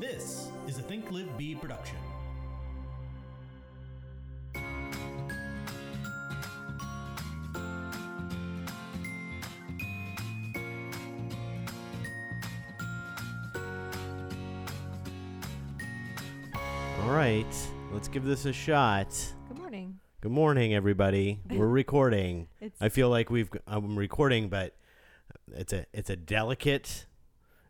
This is a Think Live Be production. All right, let's give this a shot. Good morning. Good morning, everybody. We're recording. It's I feel like we've I'm recording, but it's a it's a delicate,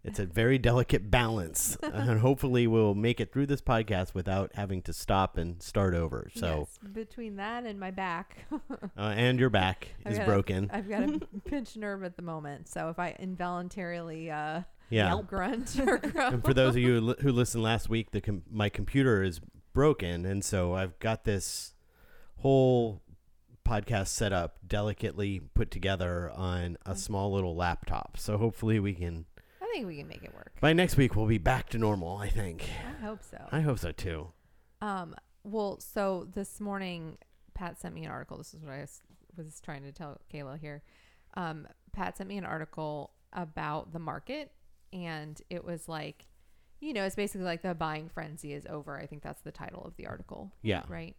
it's a very delicate balance, and hopefully we'll make it through this podcast without having to stop and start over. So, yes, between that and my back, uh, and your back I've is broken. I've got a pinched nerve at the moment. So if I involuntarily uh, yeah. grunt And for those of you who li- who listened last week, the com- my computer is broken, and so I've got this whole podcast set up delicately put together on a small little laptop. So hopefully we can think we can make it work. by next week we'll be back to normal. I think. I hope so. I hope so too. Um, well, so this morning, Pat sent me an article. This is what I was, was trying to tell Kayla here. Um, Pat sent me an article about the market, and it was like, you know, it's basically like the buying frenzy is over. I think that's the title of the article. Yeah. Right.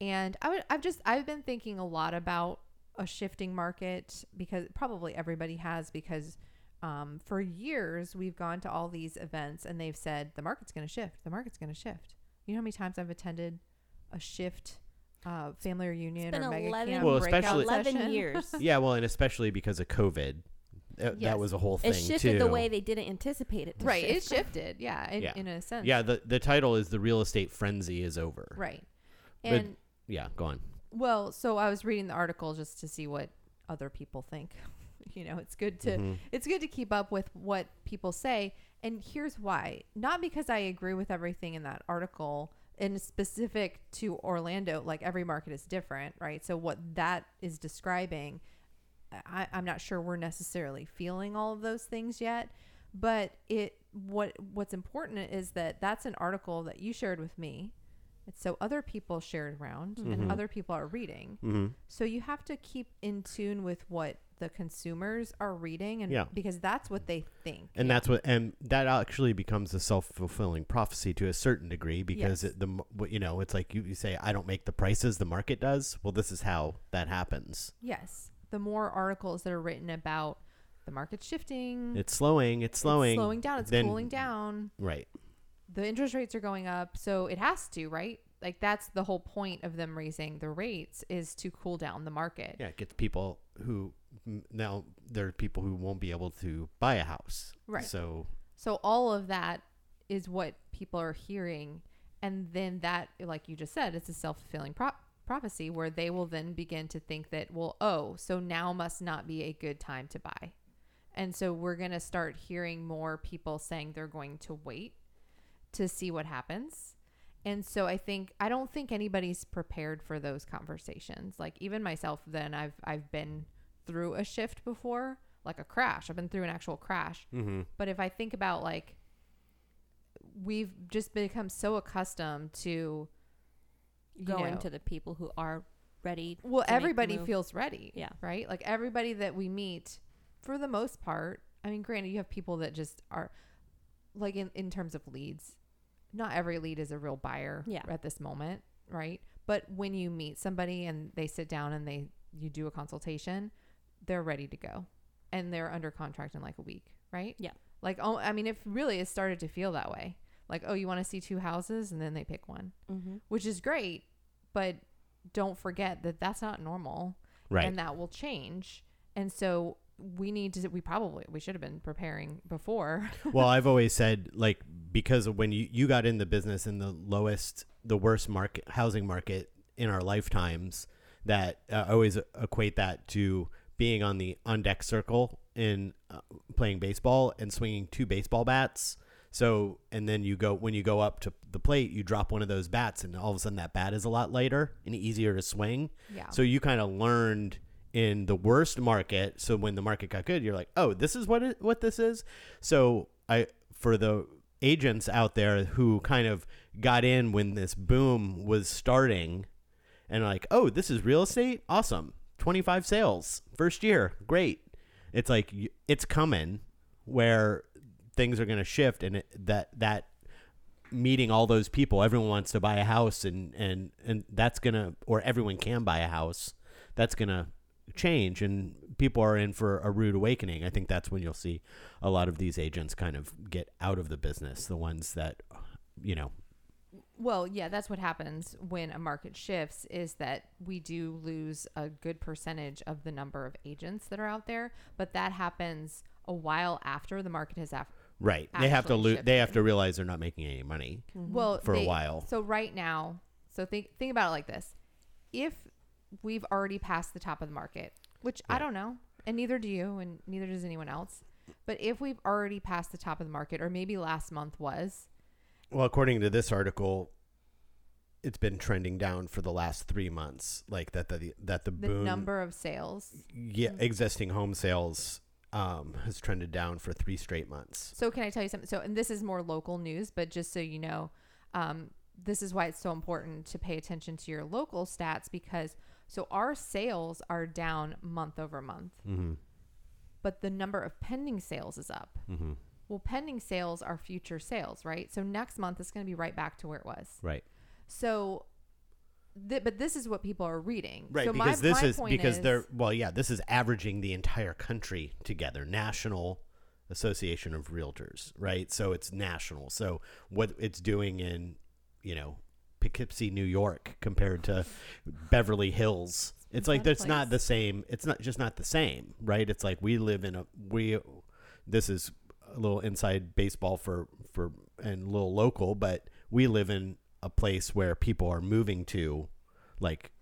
And I would, I've just, I've been thinking a lot about a shifting market because probably everybody has because um, for years we've gone to all these events and they've said the market's going to shift. The market's going to shift. You know how many times I've attended a shift uh, family reunion been or mega 11 camp Well, breakout especially- 11 session? years. Yeah, well, and especially because of COVID, that, Yes. that was a whole thing It shifted too. the way they didn't anticipate it. To Right. It shifted. Yeah. In, Yeah. in a sense. yeah, the the title is the real estate frenzy is over. Right. But- And Yeah, go on. Well, so I was reading the article just to see what other people think. You know, it's good to Mhm. it's good to keep up with what people say. And here's why. Not because I agree with everything in that article and specific to Orlando, like every market is different, right? So what that is describing, I, I'm not sure we're necessarily feeling all of those things yet. But it what what's important is that that's an article that you shared with me. It's so other people shared around Mhm. and other people are reading. hmm So you have to keep in tune with what the consumers are reading and Yeah. because that's what they think. and that's what and that actually becomes a self-fulfilling prophecy to a certain degree because Yes. it, the you know it's like you, you say i don't make the prices the market does well this is how that happens yes. The more articles that are written about the market shifting, it's slowing it's slowing it's slowing down, it's then- cooling down, right the interest rates are going up, so it has to, right? Like that's the whole point of them raising the rates is to cool down the market. yeah it gets people who now there are people who won't be able to buy a house Right. so So all of that is what people are hearing, and then that, like you just said, it's a self fulfilling pro- prophecy where they will then begin to think that, well, oh, so now must not be a good time to buy, and so we're gonna start hearing more people saying they're going to wait to see what happens. And so I think I don't think anybody's prepared for those conversations. Like even myself then I've I've been through a shift before, like a crash. I've been through an actual crash. mm-hmm. But if I think about like we've just become so accustomed to you Going know, to the people who are ready. well, to make the everybody feels ready. Yeah. Right? Like everybody that we meet, for the most part, I mean, granted, you have people that just are like in, in terms of leads, not every lead is a real buyer Yeah. at this moment, right? But when you meet somebody and they sit down and they you do a consultation, they're ready to go. And they're under contract in like a week, right? Yeah. Like oh I mean it really has started to feel that way. Like, oh, you want to see two houses and then they pick one Mhm. which is great, but don't forget that that's not normal right and that will change. And so we need to we probably we should have been preparing before. well i've always said like because when you, you got in the business in the lowest the worst market housing market in our lifetimes that uh, i always equate that to being on the on deck circle in uh, playing baseball and swinging two baseball bats so and then you go when you go up to the plate you drop one of those bats and all of a sudden that bat is a lot lighter and easier to swing yeah. so you kind of learned in the worst market. So when the market got good, you're like, oh, this is what it, what this is. So I for the agents out there who kind of got in when this boom was starting, and like, oh, this is real estate, awesome, 25 sales first year, great. It's like it's coming where things are going to shift, and it, that that meeting all those people. Everyone wants to buy a house, and and and that's gonna, or everyone can buy a house. That's gonna change, and people are in for a rude awakening. I think that's when you'll see a lot of these agents kind of get out of the business. The ones that, you know, Well, yeah, that's what happens when a market shifts is that we do lose a good percentage of the number of agents that are out there, but that happens a while after the market has af- right? They have to lo- They have to realize they're not making any money. well For a while. So right now, so think think about it like this: if we've already passed the top of the market, which I don't know, and neither do you, and neither does anyone else, but if we've already passed the top of the market, or maybe last month was, Well, according to this article, it's been trending down for the last three months. Like that the that the, the boom, number of sales. yeah, existing home sales um, has trended down for three straight months. So can I tell you something? So and this is more local news, but just so you know, um, this is why it's so important to pay attention to your local stats because so our sales are down month over month, Mm-hmm. but the number of pending sales is up. Mm-hmm. Well, pending sales are future sales, right? So next month it's going to be right back to where it was. Right. So, th- but this is what people are reading, Right, So because my, this my is because is- they're well, yeah, this is averaging the entire country together, National Association of Realtors, right? So it's national. So what it's doing in, you know, Poughkeepsie, New York, compared to Beverly Hills, it's like that's not the same. It's not just not the same, right? It's like we live in a we. This is a little inside baseball for for and a little local, but we live in a place where people are moving to, like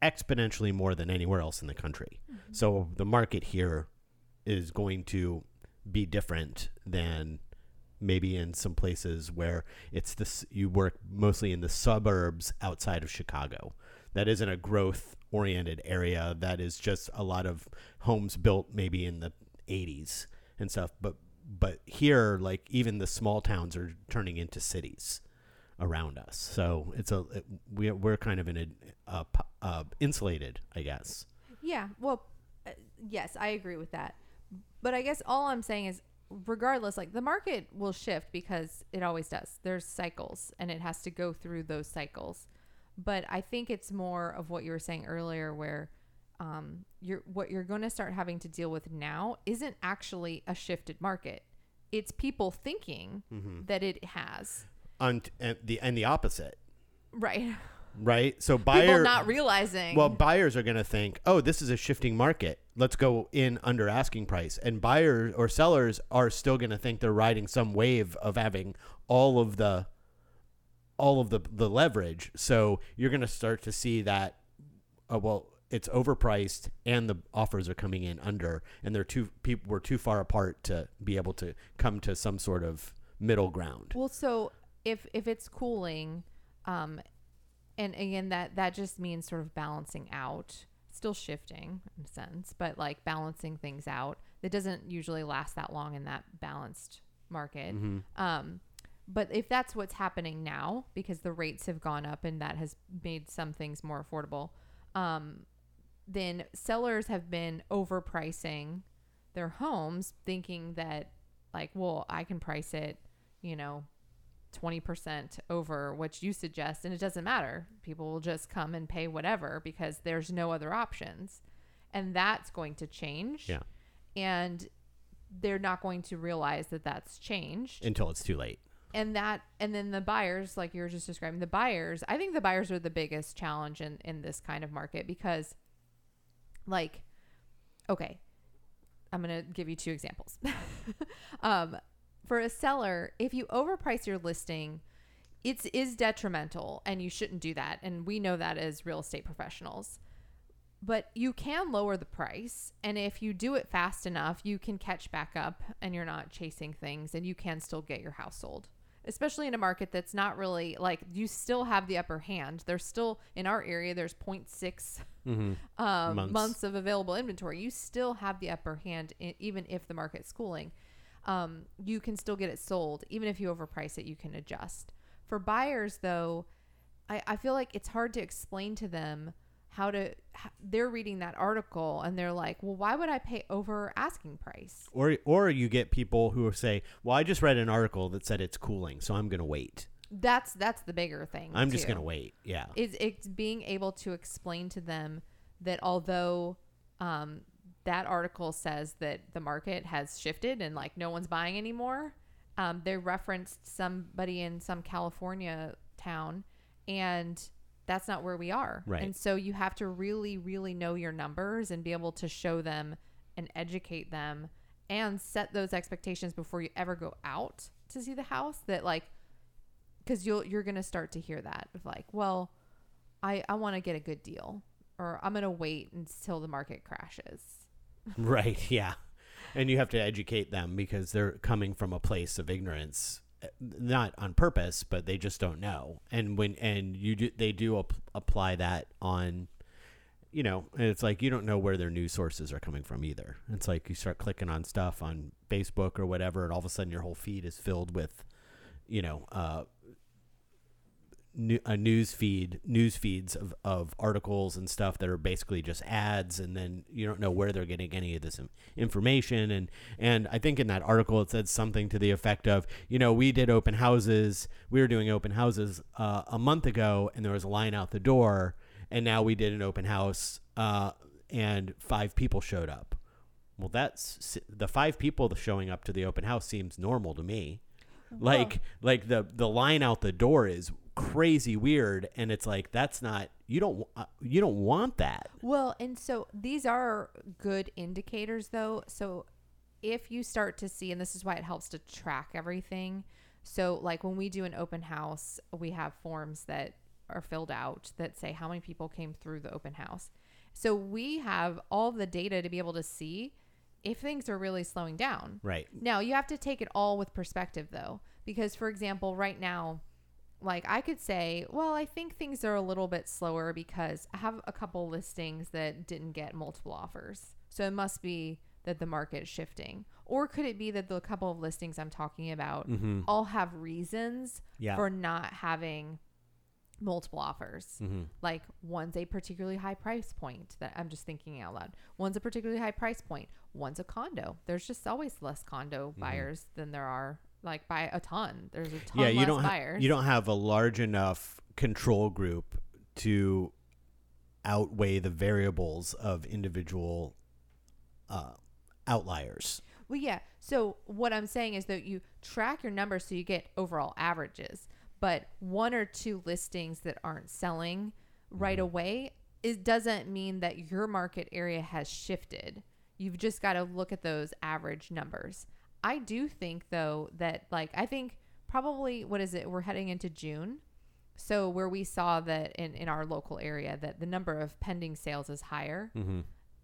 exponentially more than anywhere else in the country. Mm-hmm. So the market here is going to be different than maybe in some places where it's this you work mostly in the suburbs outside of Chicago. That isn't a growth oriented area. That is just a lot of homes built maybe in the 80s and stuff. But but here, like even the small towns are turning into cities around us. So it's a it, we we're kind of in a insulated, I guess. Yeah. Well, uh, yes, I agree with that. But I guess all I'm saying is, regardless, like the market will shift because it always does. There's cycles and it has to go through those cycles. But I think it's more of what you were saying earlier, where um, you're what you're going to start having to deal with now isn't actually a shifted market. It's people thinking that it has. On and the and the opposite, Right. right? So People buyer not realizing. Well, buyers are going to think, "Oh, this is a shifting market. Let's go in under asking price." And buyers or sellers are still going to think they're riding some wave of having all of the all of the the leverage. So you're going to start to see that uh, well, it's overpriced and the offers are coming in under and they're too people were too far apart to be able to come to some sort of middle ground. Well, so if if it's cooling, um, and again that that just means sort of balancing out, still shifting in a sense, but like balancing things out. That doesn't usually last that long in that balanced market. Um, but if that's what's happening now, because the rates have gone up and that has made some things more affordable, um, then sellers have been overpricing their homes, thinking that like, well, I can price it, you know, 20% over what you suggest and it doesn't matter. People will just come and pay whatever because there's no other options. And that's going to change. Yeah. And they're not going to realize that that's changed Until it's too late. and that and then the buyers like you were just describing the buyers i think the buyers are the biggest challenge in in this kind of market because like okay i'm gonna give you two examples um for a seller if you overprice your listing it's is detrimental and you shouldn't do that and we know that as real estate professionals but you can lower the price and if you do it fast enough you can catch back up and you're not chasing things and you can still get your house sold especially in a market that's not really like you still have the upper hand there's still in our area there's 0.6 um, Months. months. of available inventory you still have the upper hand i even if the market's cooling um, you can still get it sold even if you overprice it you can adjust for buyers though I, I feel like it's hard to explain to them how to h- they're reading that article and they're like well why would i pay over asking price Or or you get people who say, "Well, I just read an article that said it's cooling, so I'm going to wait. that's that's the bigger thing I'm just going to wait." Yeah. is it's being able to explain to them that although um, that article says that the market has shifted and like no one's buying anymore, um, they referenced somebody in some California town, and that's not where we are. Right. And so you have to really, really know your numbers and be able to show them and educate them and set those expectations before you ever go out to see the house. That like, because you'll you're gonna start to hear that of like, well, I I want to get a good deal, or I'm gonna wait until the market crashes. Right. Yeah. And you have to educate them because they're coming from a place of ignorance, eh, not on purpose, but they just don't know. And when and you do, they do ap- apply that on, you know, it's like you don't know where their news sources are coming from either. It's like you start clicking on stuff on Facebook or whatever, and all of a sudden your whole feed is filled with, you know, uh, new, a news feed, news feeds of, of articles and stuff that are basically just ads, and then you don't know where they're getting any of this information. And and I think in that article it said something to the effect of, you know, we did open houses, we were doing open houses uh, a month ago, and there was a line out the door, and now we did an open house, uh, and five people showed up. Well, that's the five people showing up to the open house seems normal to me. Like like the the line out the door is crazy weird and it's like that's not you don't uh, you don't want that. Well, and so these are good indicators, though. So if you start to see, and this is why it helps to track everything. So, like when we do an open house, we have forms that are filled out that say how many people came through the open house. So we have all the data to be able to see if things are really slowing down. Right. Now, you have to take it all with perspective, though, because, for example, right now, like I could say, well, I think things are a little bit slower because I have a couple listings that didn't get multiple offers. So it must be that the market is shifting. Or could it be that the couple of listings I'm talking about Mm-hmm. all have reasons Yeah. for not having multiple offers? Mm-hmm. Like one's a particularly high price point that I'm just thinking out loud. One's a particularly high price point. One's a condo. There's just always less condo Mm-hmm. buyers than there are like by a ton. There's a ton Yeah, you don't ha- you don't have a large enough control group to outweigh the variables of individual uh, outliers. Well, yeah. So what I'm saying is that you track your numbers so you get overall averages, but one or two listings that aren't selling right away it doesn't mean that your market area has shifted. You've just got to look at those average numbers. I do think though that like I think probably what is it? We're heading into June. So where we saw that in, in our local area that the number of pending sales is higher Mm-hmm.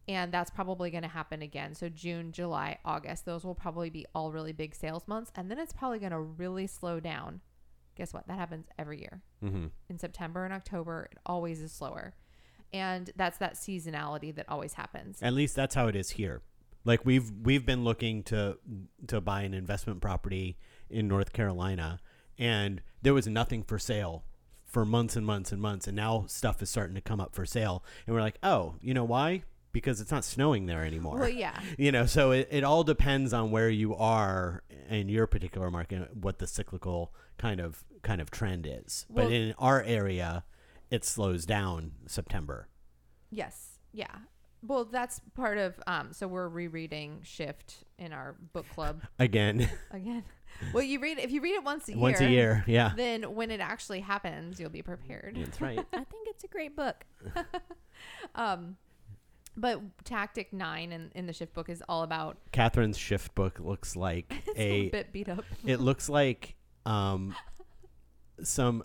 and that's probably going to happen again. So June, July, August, those will probably be all really big sales months, and then it's probably going to really slow down. Guess what? That happens every year. Mm-hmm. In September and October, it always is slower, and that's that seasonality that always happens. At least that's how it is here. Like we've we've been looking to to buy an investment property in North Carolina and there was nothing for sale for months and months and months and now stuff is starting to come up for sale and we're like, "Oh, you know why? Because it's not snowing there anymore." Well, yeah, you know, so it, it all depends on where you are in your particular market, what the cyclical kind of kind of trend is. Well- but in our area, it slows down September. yes, yeah. Well, that's part of. Um, so we're rereading Shift in our book club Again, again. Well, you read if you read it once a year. once a year, yeah. Then when it actually happens, you'll be prepared. That's right. I think it's a great book. Um, but tactic nine in, in the shift book is all about Catherine's shift book looks like it's a a. bit beat up. It looks like um, some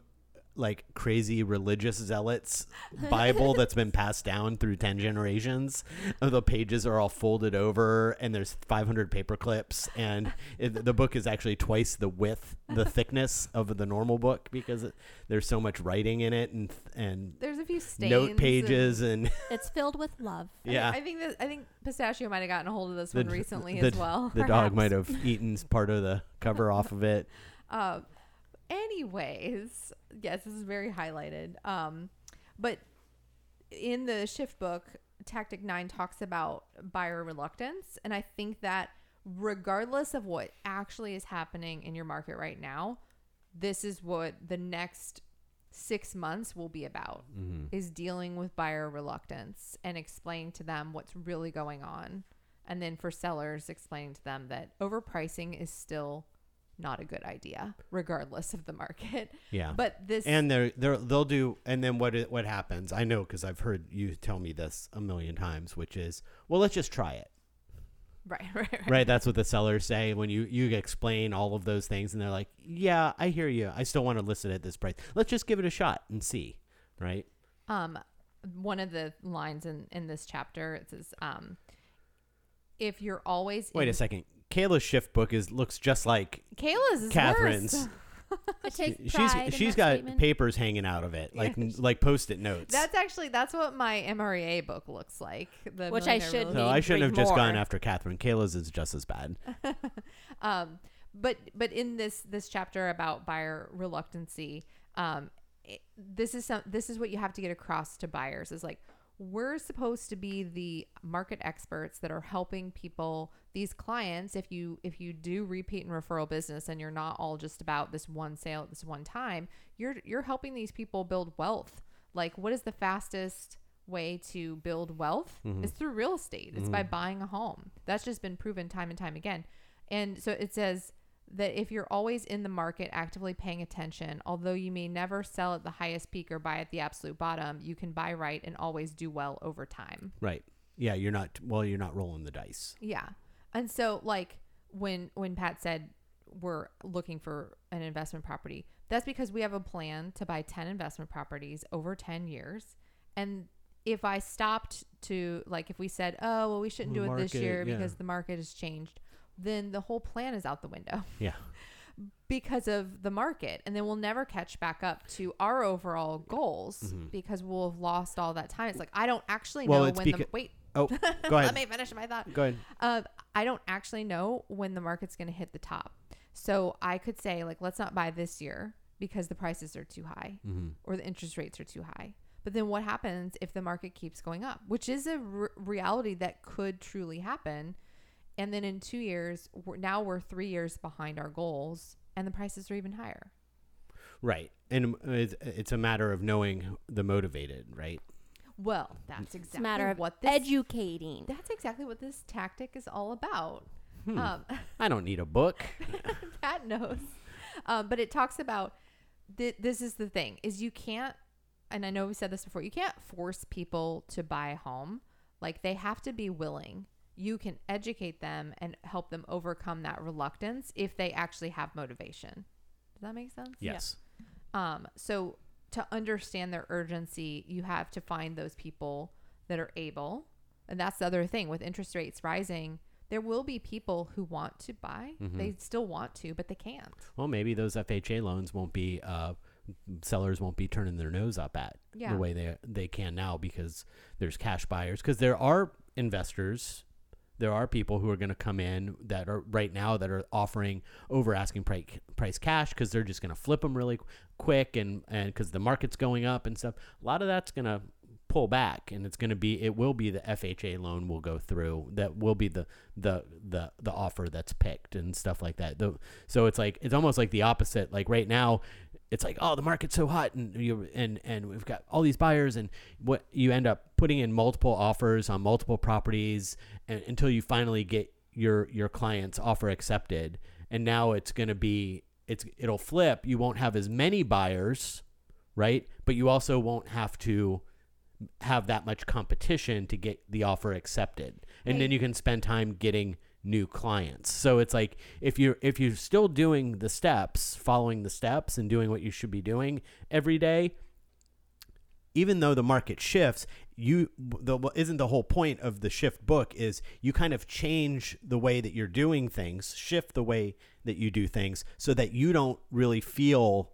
like crazy religious zealots Bible that's been passed down through ten generations. Uh, The pages are all folded over, and there's 500 paper clips, and it, the book is actually twice the width, the thickness of the normal book because it, there's so much writing in it and and There's a few stains. note pages and It's filled with love. I think- yeah. I think that I think Pistachio might have gotten a hold of this The one recently the as well. the dog might have eaten part of the cover off of it. Um, anyways, yes, this is very highlighted. Um, but in the shift book, Tactic 9 talks about buyer reluctance. And I think that regardless of what actually is happening in your market right now, this is what the next six months will be about is dealing with buyer reluctance and explaining to them what's really going on. And then for sellers, explaining to them that overpricing is still not a good idea, regardless of the market. Yeah. But this and they're they're they'll do and then what what happens? I know because i've heard you tell me this a million times which is well let's just try it. Right, right, right. right? That's what the sellers say when you you explain all of those things and they're like yeah i hear you. I still want to list it at this price. Let's just give it a shot and see right? Um one of the lines in in this chapter it says um if you're always wait in, a second kayla's shift book is looks just like Kayla's is catherine's. worse. I take she's pride in she's that got statement. papers hanging out of it like like post-it notes. That's actually that's what my MREA book looks like the Which I Millionaire should Real so need i shouldn't have read just gone after catherine. Kayla's is just as bad. Um but but in this this chapter about buyer reluctancy um it, this is some this is what you have to get across to buyers is like we're supposed to be the market experts that are helping people these clients if you if you do repeat and referral business and you're not all just about this one sale at this one time you're you're helping these people build wealth. Like what is the fastest way to build wealth? Mm-hmm. Is through real estate. It's by mm. buying a home. That's just been proven time and time again. And so it says that if you're always in the market actively paying attention, although you may never sell at the highest peak or buy at the absolute bottom, you can buy right and always do well over time. right yeah you're not well you're not rolling the dice Yeah. And so like when when Pat said we're looking for an investment property, that's because we have a plan to buy 10 investment properties over 10 years. And if I stopped to like if we said, "Oh, well we shouldn't do it this Market, year yeah. because the market has changed," then the whole plan is out the window. yeah because of the market and then we'll never catch back up to our overall goals because we'll have lost all that time it's like i don't actually Mm-hmm. Well, know when the wait oh go ahead. let me finish my thought go ahead uh, i don't actually know when the market's going to hit the top so i could say like let's not buy this year because the prices are too high Mm-hmm. or the interest rates are too high but then what happens if the market keeps going up which is a r- reality that could truly happen and then in two years we're, now we're three years behind our goals and the prices are even higher Right. And it's, it's a matter of knowing the motivated, right? well that's exactly It's a matter of what this educating. that's exactly what this tactic is all about Hmm. um, I don't need a book. Pat knows. Um, but it talks about th- this is the thing is you can't, and I know we said this before, you can't force people to buy a home. Like they have to be willing. You can educate them and help them overcome that reluctance if they actually have motivation. Does that make sense? Yes. Um, so to understand their urgency, you have to find those people that are able. And that's the other thing with interest rates rising. There will be people who want to buy. They still want to, but they can't. Well, maybe those FHA loans won't be uh, sellers won't be turning their nose up at Yeah. the way they they can now because there's cash buyers because there are investors there are people who are going to come in that are right now that are offering over asking price, price cash because they're just going to flip them really quick and and because the market's going up and stuff. A lot of that's going to pull back and it's going to be it will be the FHA loan will go through that will be the the the the offer that's picked and stuff like that. The, so it's like it's almost like the opposite. Like right now it's like oh the market's so hot and you and and we've got all these buyers and what you end up putting in multiple offers on multiple properties and, until you finally get your your client's offer accepted. And now it's going to be it's it'll flip. You won't have as many buyers right? But you also won't have to have that much competition to get the offer accepted. And then you can spend time getting new clients. So it's like if you're if you're still doing the steps following the steps and doing what you should be doing every day even though the market shifts you the isn't the whole point of the shift book is you kind of change the way that you're doing things shift the way that you do things so that you don't really feel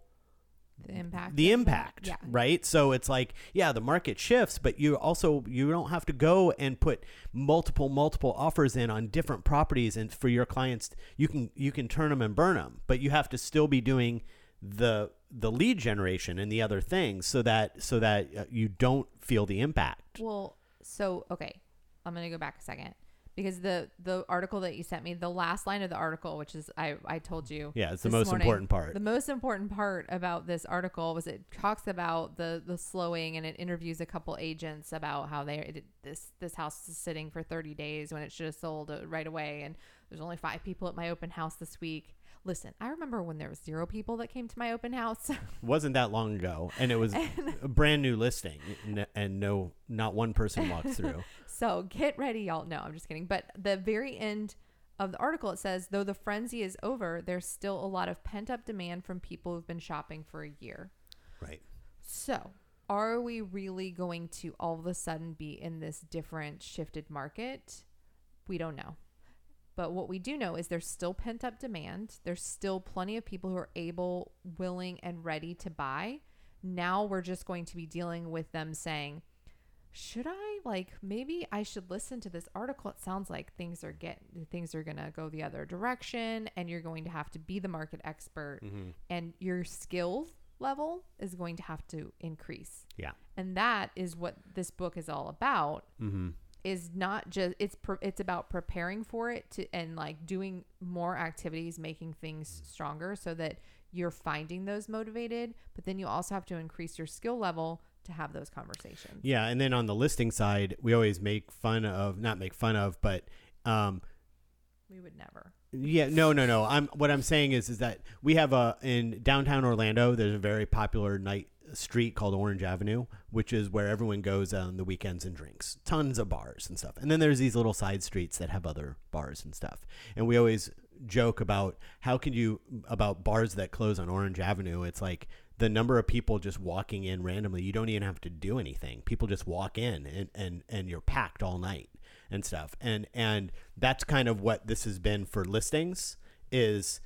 The impact. the impact Yeah. right so it's like yeah the market shifts but you also you don't have to go and put multiple multiple offers in on different properties and for your clients you can you can turn them and burn them but you have to still be doing the the lead generation and the other things so that so that uh, you don't feel the impact. Well, so okay, I'm gonna go back a second because the the article that you sent me, the last line of the article, which is I I told you, Yeah, it's the most morning, important part. The most important part about this article was it talks about the the slowing and it interviews a couple agents about how they it, this this house is sitting for 30 days when it should have sold uh, right away and there's only five people at my open house this week. Listen, I remember when there was zero people that came to my open house. wasn't that long ago, and it was a brand new listing, and no, not one person walked through. So get ready, y'all. No, I'm just kidding. But the very end of the article, it says, though the frenzy is over, there's still a lot of pent up demand from people who've been shopping for a year. Right. So are we really going to all of a sudden be in this different shifted market? We don't know. But what we do know is there's still pent up demand. There's still plenty of people who are able, willing, and ready to buy. Now we're just going to be dealing with them saying, should I like maybe I should listen to this article? It sounds like things are get things are gonna go the other direction, and you're going to have to be the market expert, and your skills level is going to have to increase, Yeah. and that is what this book is all about. Mm-hmm. Is not just it's pre- it's about preparing for it to and like doing more activities, making things stronger, so that you're finding those motivated. But then you also have to increase your skill level to have those conversations. Yeah, and then on the listing side, we always make fun of not make fun of, but um, We would never. Yeah, no, no, no. I'm what I'm saying is is that we have a in downtown Orlando. There's a very popular night street called Orange Avenue, which is where everyone goes on the weekends and drinks. Tons of bars and stuff. And then there's these little side streets that have other bars and stuff. And we always joke about how can you about bars that close on Orange Avenue. It's like the number of people just walking in randomly. You don't even have to do anything. People just walk in and and and you're packed all night and stuff. And and that's kind of what this has been for listings is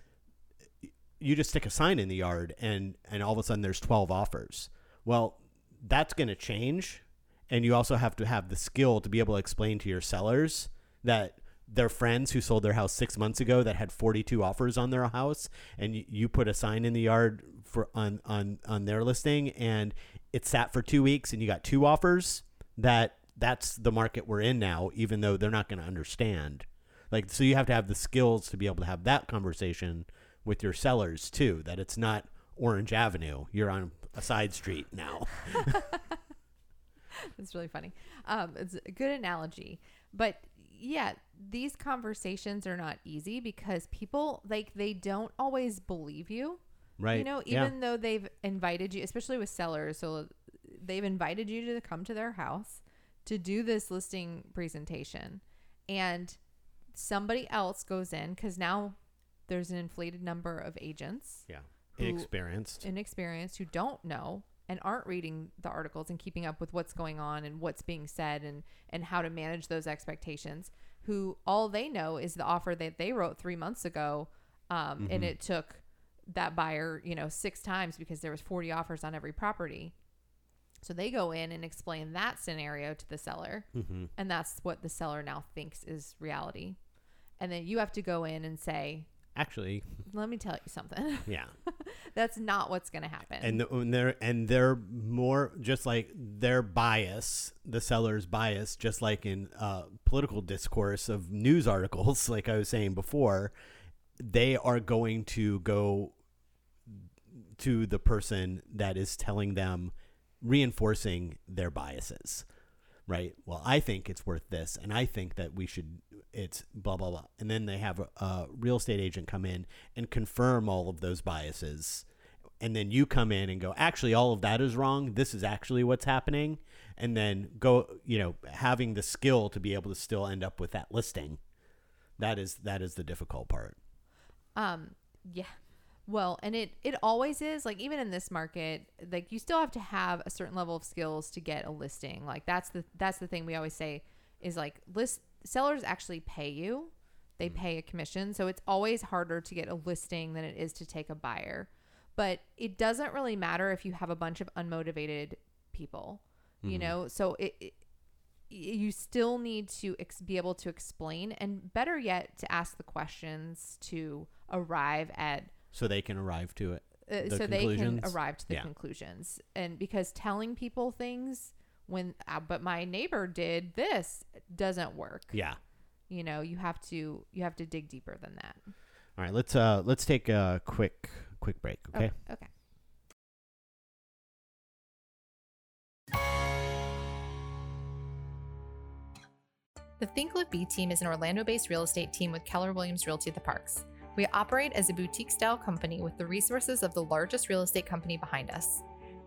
you just stick a sign in the yard and and all of a sudden there's 12 offers well that's going to change and you also have to have the skill to be able to explain to your sellers that their friends who sold their house six months ago that had 42 offers on their house and you, put a sign in the yard for on on on their listing and it sat for two weeks and you got two offers that that's the market we're in now even though they're not going to understand like so you have to have the skills to be able to have that conversation with your sellers too that it's not orange avenue you're on a side street now It's really funny. Um, it's a good analogy, but yeah, these conversations are not easy because people like they don't always believe you. right You know, Yeah. even though they've invited you, especially with sellers, so they've invited you to come to their house to do this listing presentation, and somebody else goes in because now there's an inflated number of agents yeah. who- inexperienced. inexperienced who don't know and aren't reading the articles and keeping up with what's going on and what's being said and and how to manage those expectations who all they know is the offer that they wrote three months ago um, and it took that buyer you know six times because there was 40 offers on every property so they go in and explain that scenario to the seller. Mm-hmm. and that's what the seller now thinks is reality. And then you have to go in and say actually let me tell you something. Yeah. That's not what's going to happen. And, the, and they're and they're more just like their bias the seller's bias just like in uh, political discourse of news articles like i was saying before they are going to go to the person that is telling them reinforcing their biases right? Well i think it's worth this and i think that we should it's blah blah blah. And then they have a, a real estate agent come in and confirm all of those biases. And then you come in and go actually all of that is wrong. This is actually what's happening. And then go you know having the skill to be able to still end up with that listing. That is that is the difficult part. Um, yeah. Well, and it it always is like even in this market, like you still have to have a certain level of skills to get a listing. Like that's the that's the thing we always say is like list sellers actually pay you. They mm. pay a commission, so it's always harder to get a listing than it is to take a buyer. But it doesn't really matter if you have a bunch of unmotivated people, you mm-hmm. know. So it, it you still need to ex- be able to explain and better yet to ask the questions to arrive at so they can arrive to it uh, The so they can arrive to the Yeah. conclusions and because telling people things when uh, but my neighbor did this doesn't work Yeah. you know you have to you have to dig deeper than that All right. Let's uh let's take a quick quick break. Okay. okay The Think Live Be team is an Orlando based real estate team with Keller Williams Realty at the Parks. We operate as a boutique style company with the resources of the largest real estate company behind us.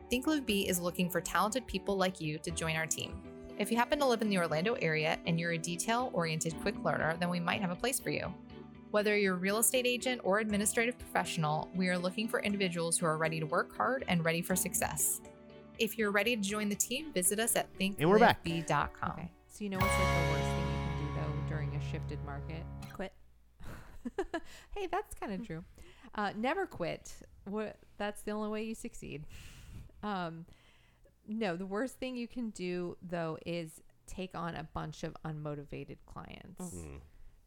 Think Live Be is looking for talented people like you to join our team. If you happen to live in the Orlando area and you're a detail oriented quick learner, then we might have a place for you. Whether you're a real estate agent or administrative professional, we are looking for individuals who are ready to work hard and ready for success. If you're ready to join the team, visit us at And we're back. okay so you know what's like the worst thing you can do though during a shifted market Quit. hey that's kind of true uh, never quit what that's the only way you succeed um no the worst thing you can do though is take on a bunch of unmotivated clients Mm.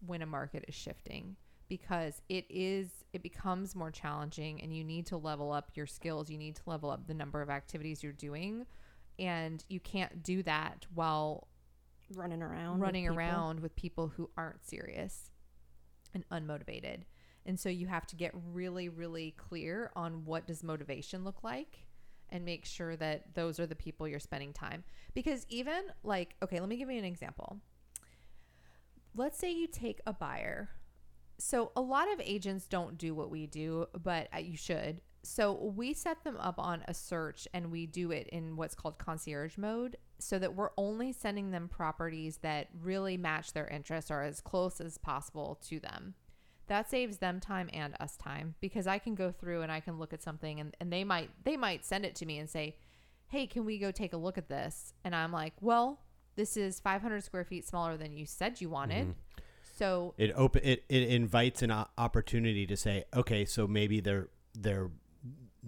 when a market is shifting because it is it becomes more challenging and you need to level up your skills you need to level up the number of activities you're doing and you can't do that while Running around. running people. around with people who aren't serious and unmotivated. And so you have to get really really clear on what does motivation look like and make sure that those are the people you're spending time. Because even like okay let me give you an example. Let's say you take a buyer. So a lot of agents don't do what we do but uh, you should so we set them up on a search and we do it in what's called concierge mode so that we're only sending them properties that really match their interests or as close as possible to them. That saves them time and us time because i can go through and i can look at something and, and they might they might send it to me and say hey can we go take a look at this? And i'm like well this is 500 square feet smaller than you said you wanted. Mm-hmm. So It open it, it invites an opportunity to say, okay, so maybe they're they're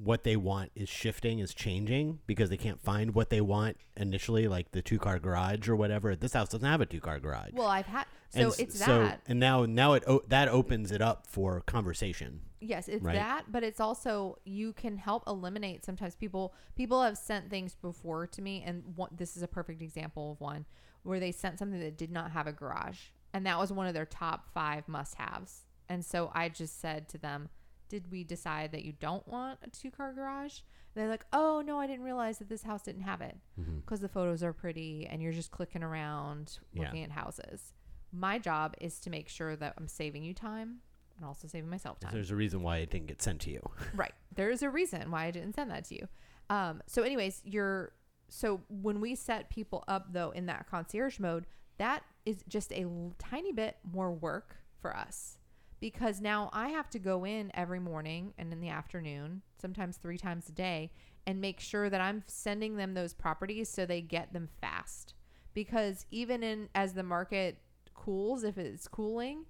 what they want is shifting, is changing because they can't find what they want initially, like the two car garage or whatever. This house doesn't have a two car garage. well i've had so And it's so- that and now now it o- that opens it up for conversation. Yes, it's right? that, but it's also you can help eliminate sometimes people people have sent things before to me and one, this is a perfect example of one where they sent something that did not have a garage and that was one of their top 5 must-haves. And so I just said to them, "Did we decide that you don't want a two-car garage?" And they're like, "Oh, no, I didn't realize that this house didn't have it." Because the photos are pretty and you're just clicking around Yeah. looking at houses. My job is to make sure that I'm saving you time and also saving myself time. There's a reason why it didn't get sent to you. Right. There is a reason why I didn't send that to you. Um, so, anyways, you're so when we set people up though in that concierge mode, that is just a l- tiny bit more work for us because now I have to go in every morning and in the afternoon, sometimes three times a day, and make sure that I'm sending them those properties so they get them fast. Because even in as the market cools, if it's cooling,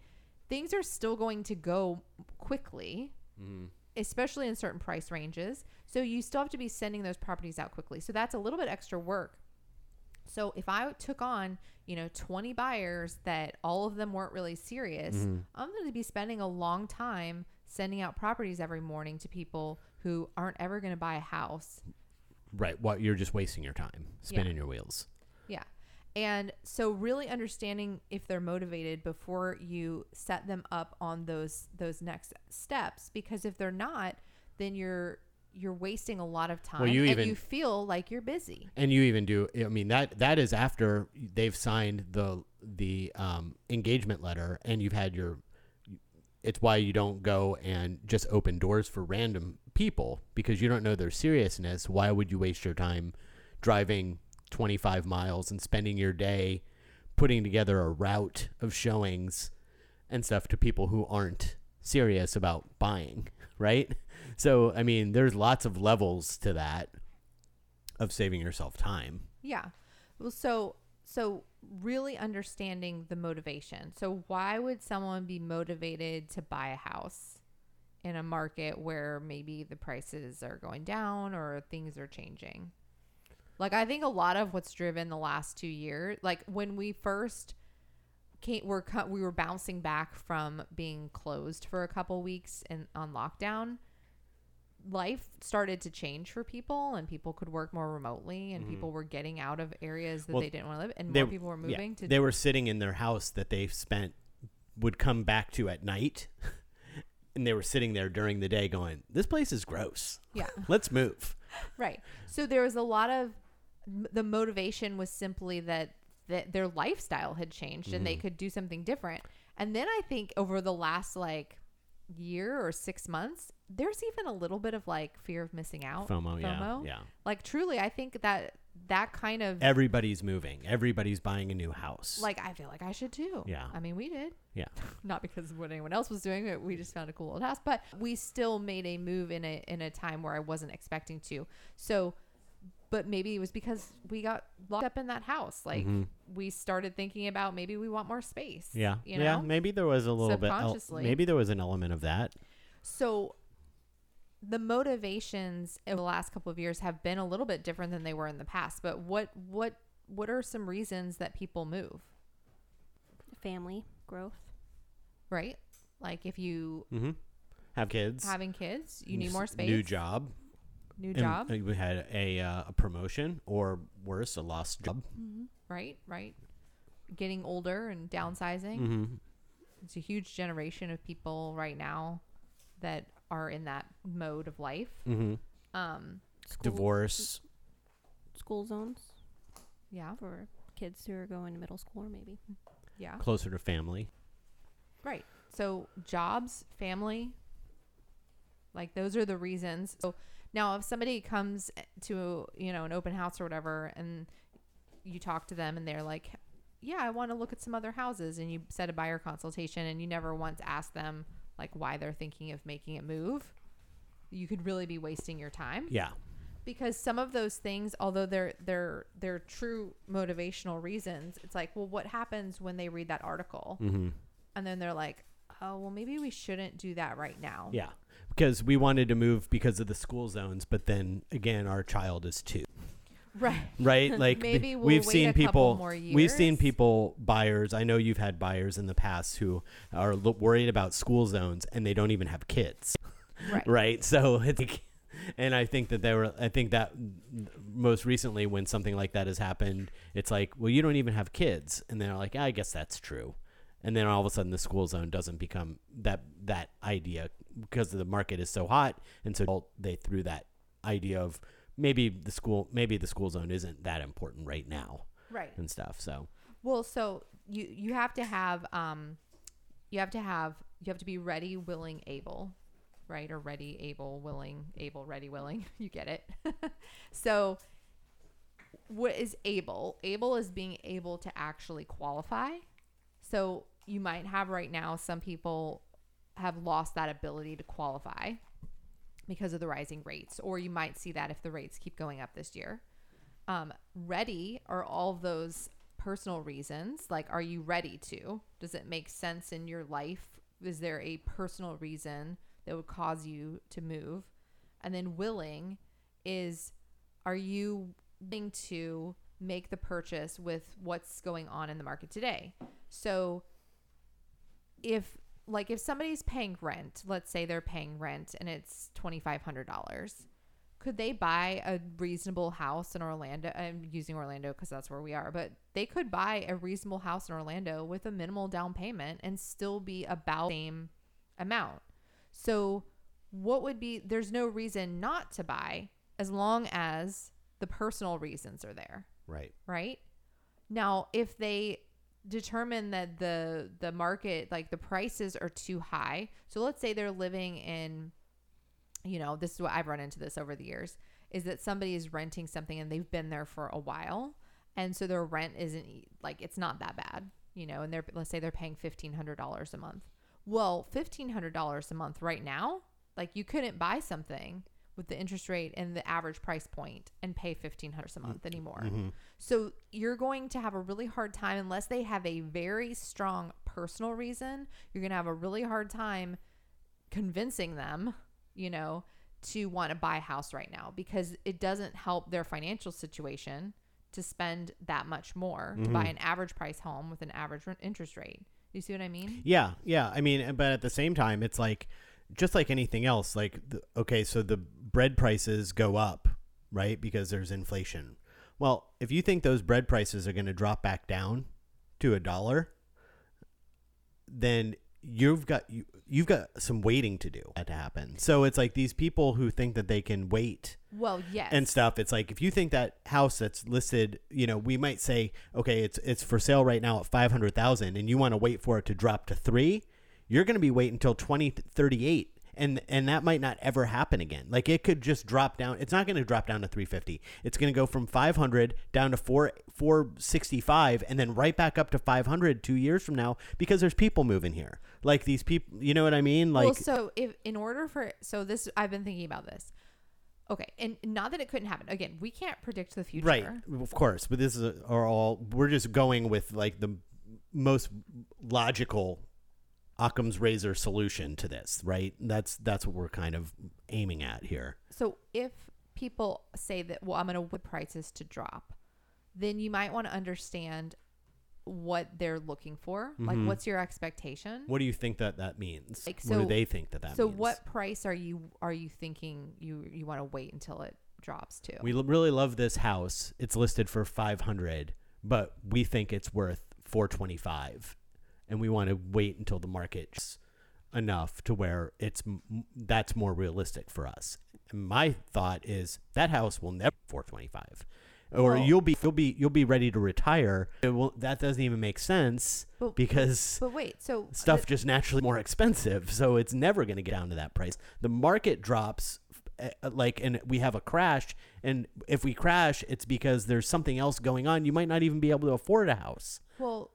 things are still going to go quickly mm-hmm. especially in certain price ranges. So you still have to be sending those properties out quickly. So that's a little bit extra work. So if I took on, you know, 20 buyers that all of them weren't really serious, mm-hmm. I'm going to be spending a long time sending out properties every morning to people who aren't ever going to buy a house. Right. What you're just wasting your time spinning your wheels. Yeah. And so really understanding if they're motivated before you set them up on those those next steps because if they're not, then you're you're wasting a lot of time you and even- you feel like you're busy. And you even do. I mean that that is after they've signed the the um, engagement letter, and you've had your. It's why you don't go and just open doors for random people because you don't know their seriousness. Why would you waste your time driving 25 miles and spending your day putting together a route of showings and stuff to people who aren't serious about buying, right? So, I mean, there's lots of levels to that of saving yourself time. Yeah. Well, so so really understanding the motivation. So why would someone be motivated to buy a house in a market where maybe the prices are going down or things are changing? Like I think a lot of what's driven the last 2 years, like when we first came we're we were bouncing back from being closed for a couple weeks and on lockdown life started to change for people and people could work more remotely and people were getting out of areas that Mm-hmm. Well, they didn't want to live and They- more people were yeah, moving to They were sitting in their house that they spent would come back to at night, and they were sitting there during the day, going, "This place is gross. yeah Let's move." right so there was a lot of the motivation was simply that that their lifestyle had changed and they Mm-hmm. could do something different and then i think over the last like year or six months there's even a little bit of like fear of missing out FOMO, yeah, yeah. like truly i think that that kind of Everybody's moving. Everybody's buying a new house. like i feel like i should too Yeah. i mean we did yeah, not because of what anyone else was doing it we just found a cool old house but we still made a move in a in a time where i wasn't expecting to so but maybe it was because we got locked up in that house like we started thinking about maybe we want more space Mm-hmm. yeah, you know yeah. Maybe there was a little bit. el- maybe there was an element of that. so the motivations in the last couple of years have been a little bit different than they were in the past but what what what are some reasons that people move Family growth. right like if you Mm-hmm. Have kids. having kids you n- need more space New job. new job uh, we had a uh, a promotion, or worse, a lost job. right? Right. Getting older and downsizing. Mm-hmm. It's a huge generation of people right now that are in that mode of life. Mm-hmm. Um, School, Divorce. School zones yeah, for kids who are going to middle school or maybe. yeah, Closer to family. right. So jobs, family, like those are the reasons. So now, if somebody comes to you know an open house or whatever, and you talk to them and they're like, "Yeah, I want to look at some other houses," and you set a buyer consultation, and you never once ask them like why they're thinking of making a move, you could really be wasting your time Yeah. because some of those things although they're they're they're true motivational reasons it's like well what happens when they read that article Mm-hmm. and then they're like oh well maybe we shouldn't do that right now Yeah. Because we wanted to move because of the school zones, but then again, our child is two. Right right? Like Maybe we'll we've seen people. more We've seen people buyers. I know you've had buyers in the past who are lo- worried about school zones and they don't even have kids, right right? So I think, and I think that they were. I think that most recently when something like that has happened, it's like, well, you don't even have kids, and they're like, I guess that's true. And then all of a sudden, the school zone doesn't become that that idea because the market is so hot, and so they threw that idea of maybe the school maybe the school zone isn't that important right now right. and stuff. So. Well so you you have to have um you have to have you have to be ready willing able right? Or ready able willing able ready willing. You get it. So what is able? Able is being able to actually qualify. So you might have right now some people have lost that ability to qualify because of the rising rates or you might see that if the rates keep going up this year. Um, ready are all those personal reasons like are you ready to? Does it make sense in your life? Is there a personal reason that would cause you to move? And then willing is are you willing to make the purchase with what's going on in the market today? So if like if somebody's paying rent let's say they're paying rent and it's $2500 could they buy a reasonable house in Orlando? I'm using Orlando because that's where we are, but they could buy a reasonable house in Orlando with a minimal down payment and still be about the same amount. So, what would be there's no reason not to buy as long as the personal reasons are there, right, right? Now, if they determine that the the market like the prices are too high, so let's say they're living in you know, this is what I've run into this over the years is that somebody is renting something and they've been there for a while. And so their rent isn't like, it's not that bad, you know, and they're, let's say they're paying $1,500 a month. Well, $1,500 a month right now, like you couldn't buy something with the interest rate and the average price point and pay 1,500 a month mm-hmm. anymore. So you're going to have a really hard time unless they have a very strong personal reason. You're going to have a really hard time convincing them, you know, to want to buy a house right now because it doesn't help their financial situation to spend that much more to buy mm-hmm. an average price home with an average interest rate. You see what I mean? yeah, yeah. I mean, but at the same time, it's like just like anything else, like the, okay, so the bread prices go up, right? Because there's inflation. Well, if you think those bread prices are going to drop back down to a dollar, then you've got you, you've got some waiting to do that to happen. So it's like these people who think that they can wait Well, yes. and stuff. It's like if you think that house that's listed, you know, we might say, okay, it's it's for sale right now at five hundred thousand, and you want to wait for it to drop to three. You're going to be waiting until twenty thirty eight. And, and that might not ever happen again. Like it could just drop down. It's not going to drop down to 350. It's going to go from 500 down to 4 465 and then right back up to 500 2 years from now because there's people moving here. Like these people, you know what I mean? Like well, so if in order for so this, I've been thinking about this. Okay, and not that it couldn't happen. Again, we can't predict the future. Right, of course, but this is are all we're just going with like the most logical Occam's razor solution to this, right? That's that's what we're kind of aiming at here. So if people say that, well, I'm going to wait prices to drop, then you might want to understand what they're looking for. Like, Mhm. what's your expectation? What do you think that that means? Like, what do so- they think that that so means? what price are you are you thinking you you want to wait until it drops to? We l- really love this house. It's listed for 500, but we think it's worth 425 and we want to wait until the market's enough to where it's that's more realistic for us. And my thought is that house will never 425. Or Well- you'll be you'll be you'll be ready to retire. It will, that doesn't even make sense But- because but wait, so stuff the- just naturally more expensive so it's never going to get down to that price the market drops uh, like and we have a crash and if we crash it's because there's something else going on you might not even be able to afford a house well,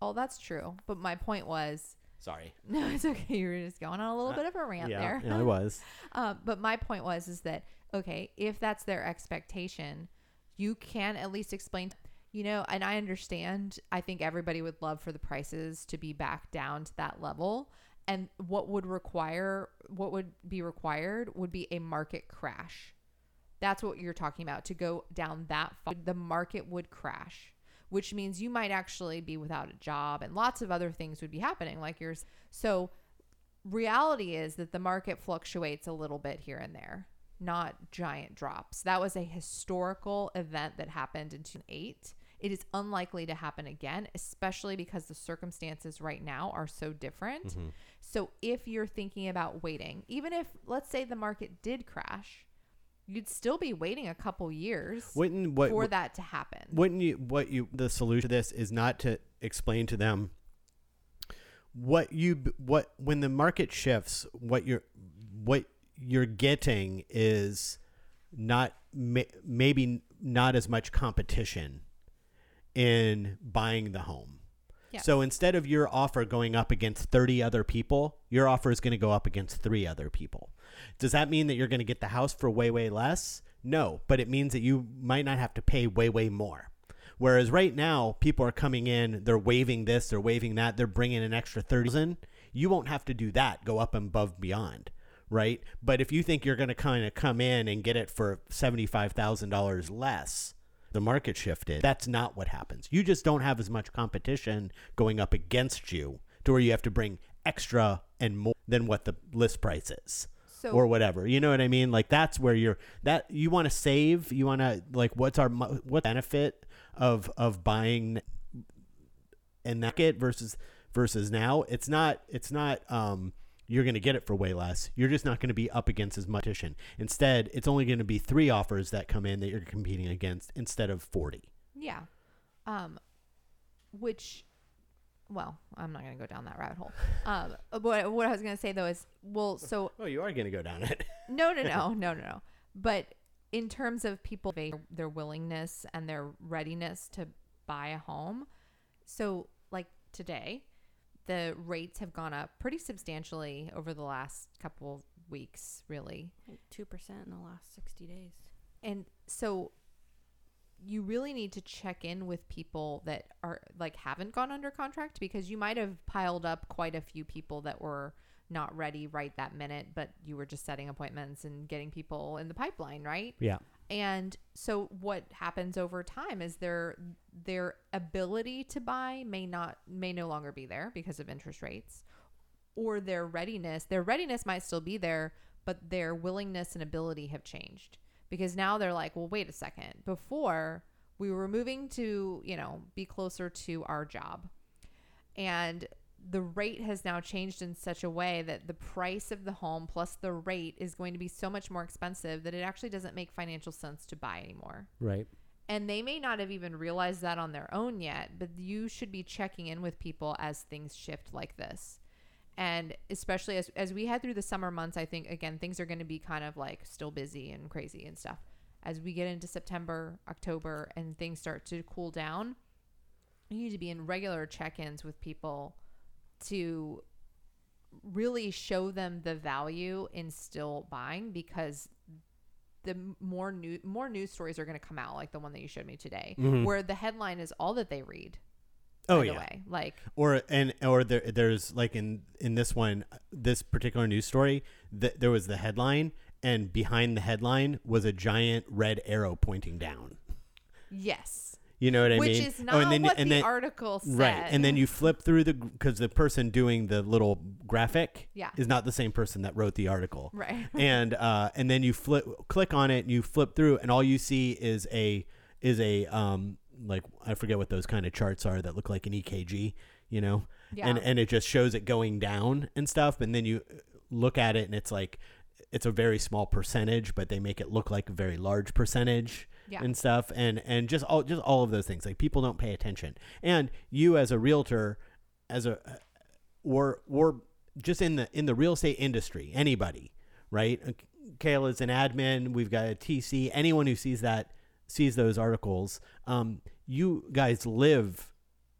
all that's true. But my point was, sorry no, it's okay. You were just going on a little bit of a rant yeah, there. yeah i was Um, but my point was is that okay, if that's their expectation, you can at least explain. You know, and I understand. I think everybody would love for the prices to be back down to that level. And what would require, what would be required, would be a market crash. That's what you're talking about. To go down that far, the market would crash, which means you might actually be without a job, and lots of other things would be happening, like yours. So reality is that the market fluctuates a little bit here and there, not giant drops. That was a historical event that happened in 2008. It is unlikely to happen again, especially because the circumstances right now are so different. Mm-hmm. So if you're thinking about waiting, even if let's say the market did crash, you'd still be waiting a couple years wouldn't what for that to happen. wouldn't you what you the solution to this is not to explain to them what you what when the market shifts what you're what you're getting is not may, maybe not as much competition in buying the home Yeah. so instead of your offer going up against 30 other people your offer is going to go up against three other people does that mean that you're going to get the house for way way less no but it means that you might not have to pay way way more Whereas right now, people are coming in, they're waving this, they're waving that, they're bringing an extra 30,000. You won't have to do that, go up and above beyond, right? But if you think you're going to kind of come in and get it for $75,000 less, the market shifted. That's not what happens. You just don't have as much competition going up against you to where you have to bring extra and more than what the list price is So or whatever. You know what I mean? Like that's where you're that you want to save. You want to like what's our what benefit of of buying in that market versus versus now? It's not it's not um you're going to get it for way less. You're just not going to be up against as much. Instead, it's only going to be 3 offers that come in that you're competing against instead of 40. Yeah. Um, which, well, I'm not going to go down that rabbit hole. Um, what, what I was going to say though is, well, so Oh, you are going to go down it. no, no, no, no, no, no. But in terms of people, their willingness and their readiness to buy a home. So, like today, the rates have gone up pretty substantially over the last couple weeks, really. Like 2% in the last 60 days. And so you really need to check in with people that are like haven't gone under contract because you might have piled up quite a few people that were not ready right that minute, but you were just setting appointments and getting people in the pipeline, right? yeah. And so what happens over time is their their ability to buy may not may no longer be there because of interest rates or their readiness. Their readiness might still be there, but their willingness and ability have changed because now they're like, well, wait a second. Before we were moving to, you know, be closer to our job. And the rate has now changed in such a way that the price of the home plus the rate is going to be so much more expensive that it actually doesn't make financial sense to buy anymore. Right. And they may not have even realized that on their own yet, but you should be checking in with people as things shift like this. And especially as, as we head through the summer months, I think, again, things are going to be kind of like still busy and crazy and stuff. As we get into September, October, and things start to cool down, you need to be in regular check ins with people to really show them the value in still buying because the more new more news stories are going to come out like the one that you showed me today mm-hmm. where the headline is all that they read Oh yeah. like or and or there, there's like in in this one this particular news story th- there was the headline and behind the headline was a giant red arrow pointing down. Yes. You know what i which mean? is not oh, and then, what and the then, article said right and then you flip through the because the person doing the little graphic Yeah. is not the same person that wrote the article. Right. And uh and then you flip click on it and you flip through and all you see is a is a um like I forget what those kind of charts are that look like an EKG, you know, and Yeah. and it just shows it going down and stuff, and then you look at it and it's like it's a very small percentage, but they make it look like a very large percentage Yeah. and stuff, and and just all just all of those things. Like people don't pay attention, and you as a realtor, as a or or just in the in the real estate industry, anybody, right? Uh, Kayla's an admin. We've got a TC. Anyone who sees that sees those articles. Um, you guys live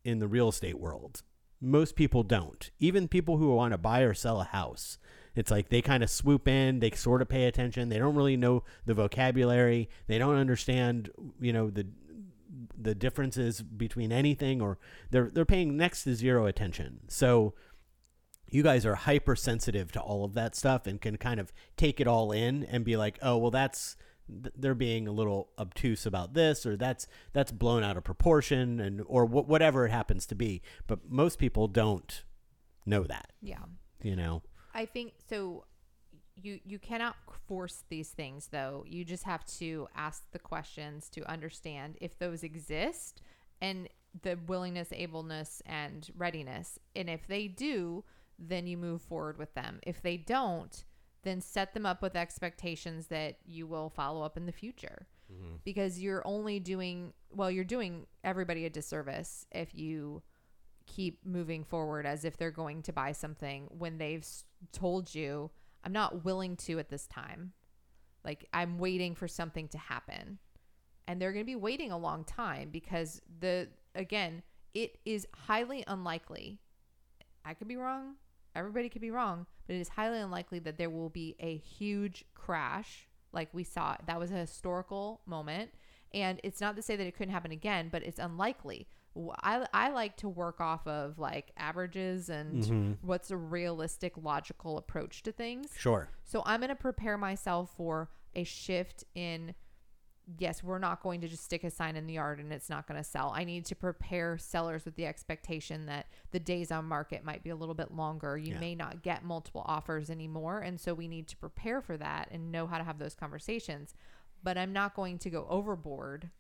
in the real estate world. Most people don't. Even people who want to buy or sell a house. It's like they kind of swoop in, they sort of pay attention. They don't really know the vocabulary. They don't understand, you know, the the differences between anything or they're they're paying next to zero attention. So you guys are hypersensitive to all of that stuff and can kind of take it all in and be like, "Oh, well that's th- they're being a little obtuse about this or that's that's blown out of proportion and or wh- whatever it happens to be." But most people don't know that, yeah you know. I think so. You you cannot force these things though. You just have to ask the questions to understand if those exist and the willingness, ableness, and readiness. And if they do, then you move forward with them. If they don't, then set them up with expectations that you will follow up in the future. Mm-hmm. Because you're only doing well, you're doing everybody a disservice if you keep moving forward as if they're going to buy something when they've told you, I'm not willing to at this time. Like, I'm waiting for something to happen. And they're going to be waiting a long time because the, again, it is highly unlikely. I could be wrong. Everybody could be wrong, but it is highly unlikely that there will be a huge crash like we saw. That was a historical moment. And it's not to say that it couldn't happen again, but it's unlikely. I, I like to work off of like averages and mm-hmm. what's a realistic, logical approach to things. Sure. So I'm going to prepare myself for a shift in yes, we're not going to just stick a sign in the yard and it's not going to sell. I need to prepare sellers with the expectation that the days on market might be a little bit longer. You Yeah. may not get multiple offers anymore. And so we need to prepare for that and know how to have those conversations. But I'm not going to go overboard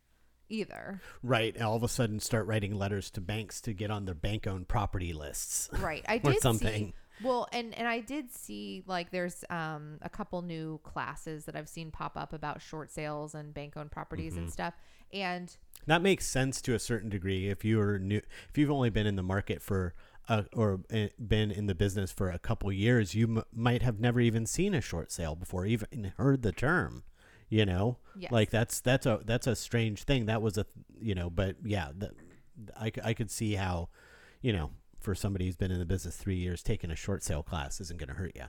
either. Right. All of a sudden start writing letters to banks to get on their bank owned property lists. Right. I did something. see well, and and I did see like there's um a couple new classes that I've seen pop up about short sales and bank owned properties Mm-hmm. and stuff. And That makes sense to a certain degree. If you're new, if you've only been in the market for uh, or uh, been in the business for a couple years, you m- might have never even seen a short sale before, even heard the term. You know, Yes. like that's that's a that's a strange thing. That was a you know, but yeah, the, I I could see how, you know, for somebody who's been in the business three years, taking a short sale class isn't going to hurt you.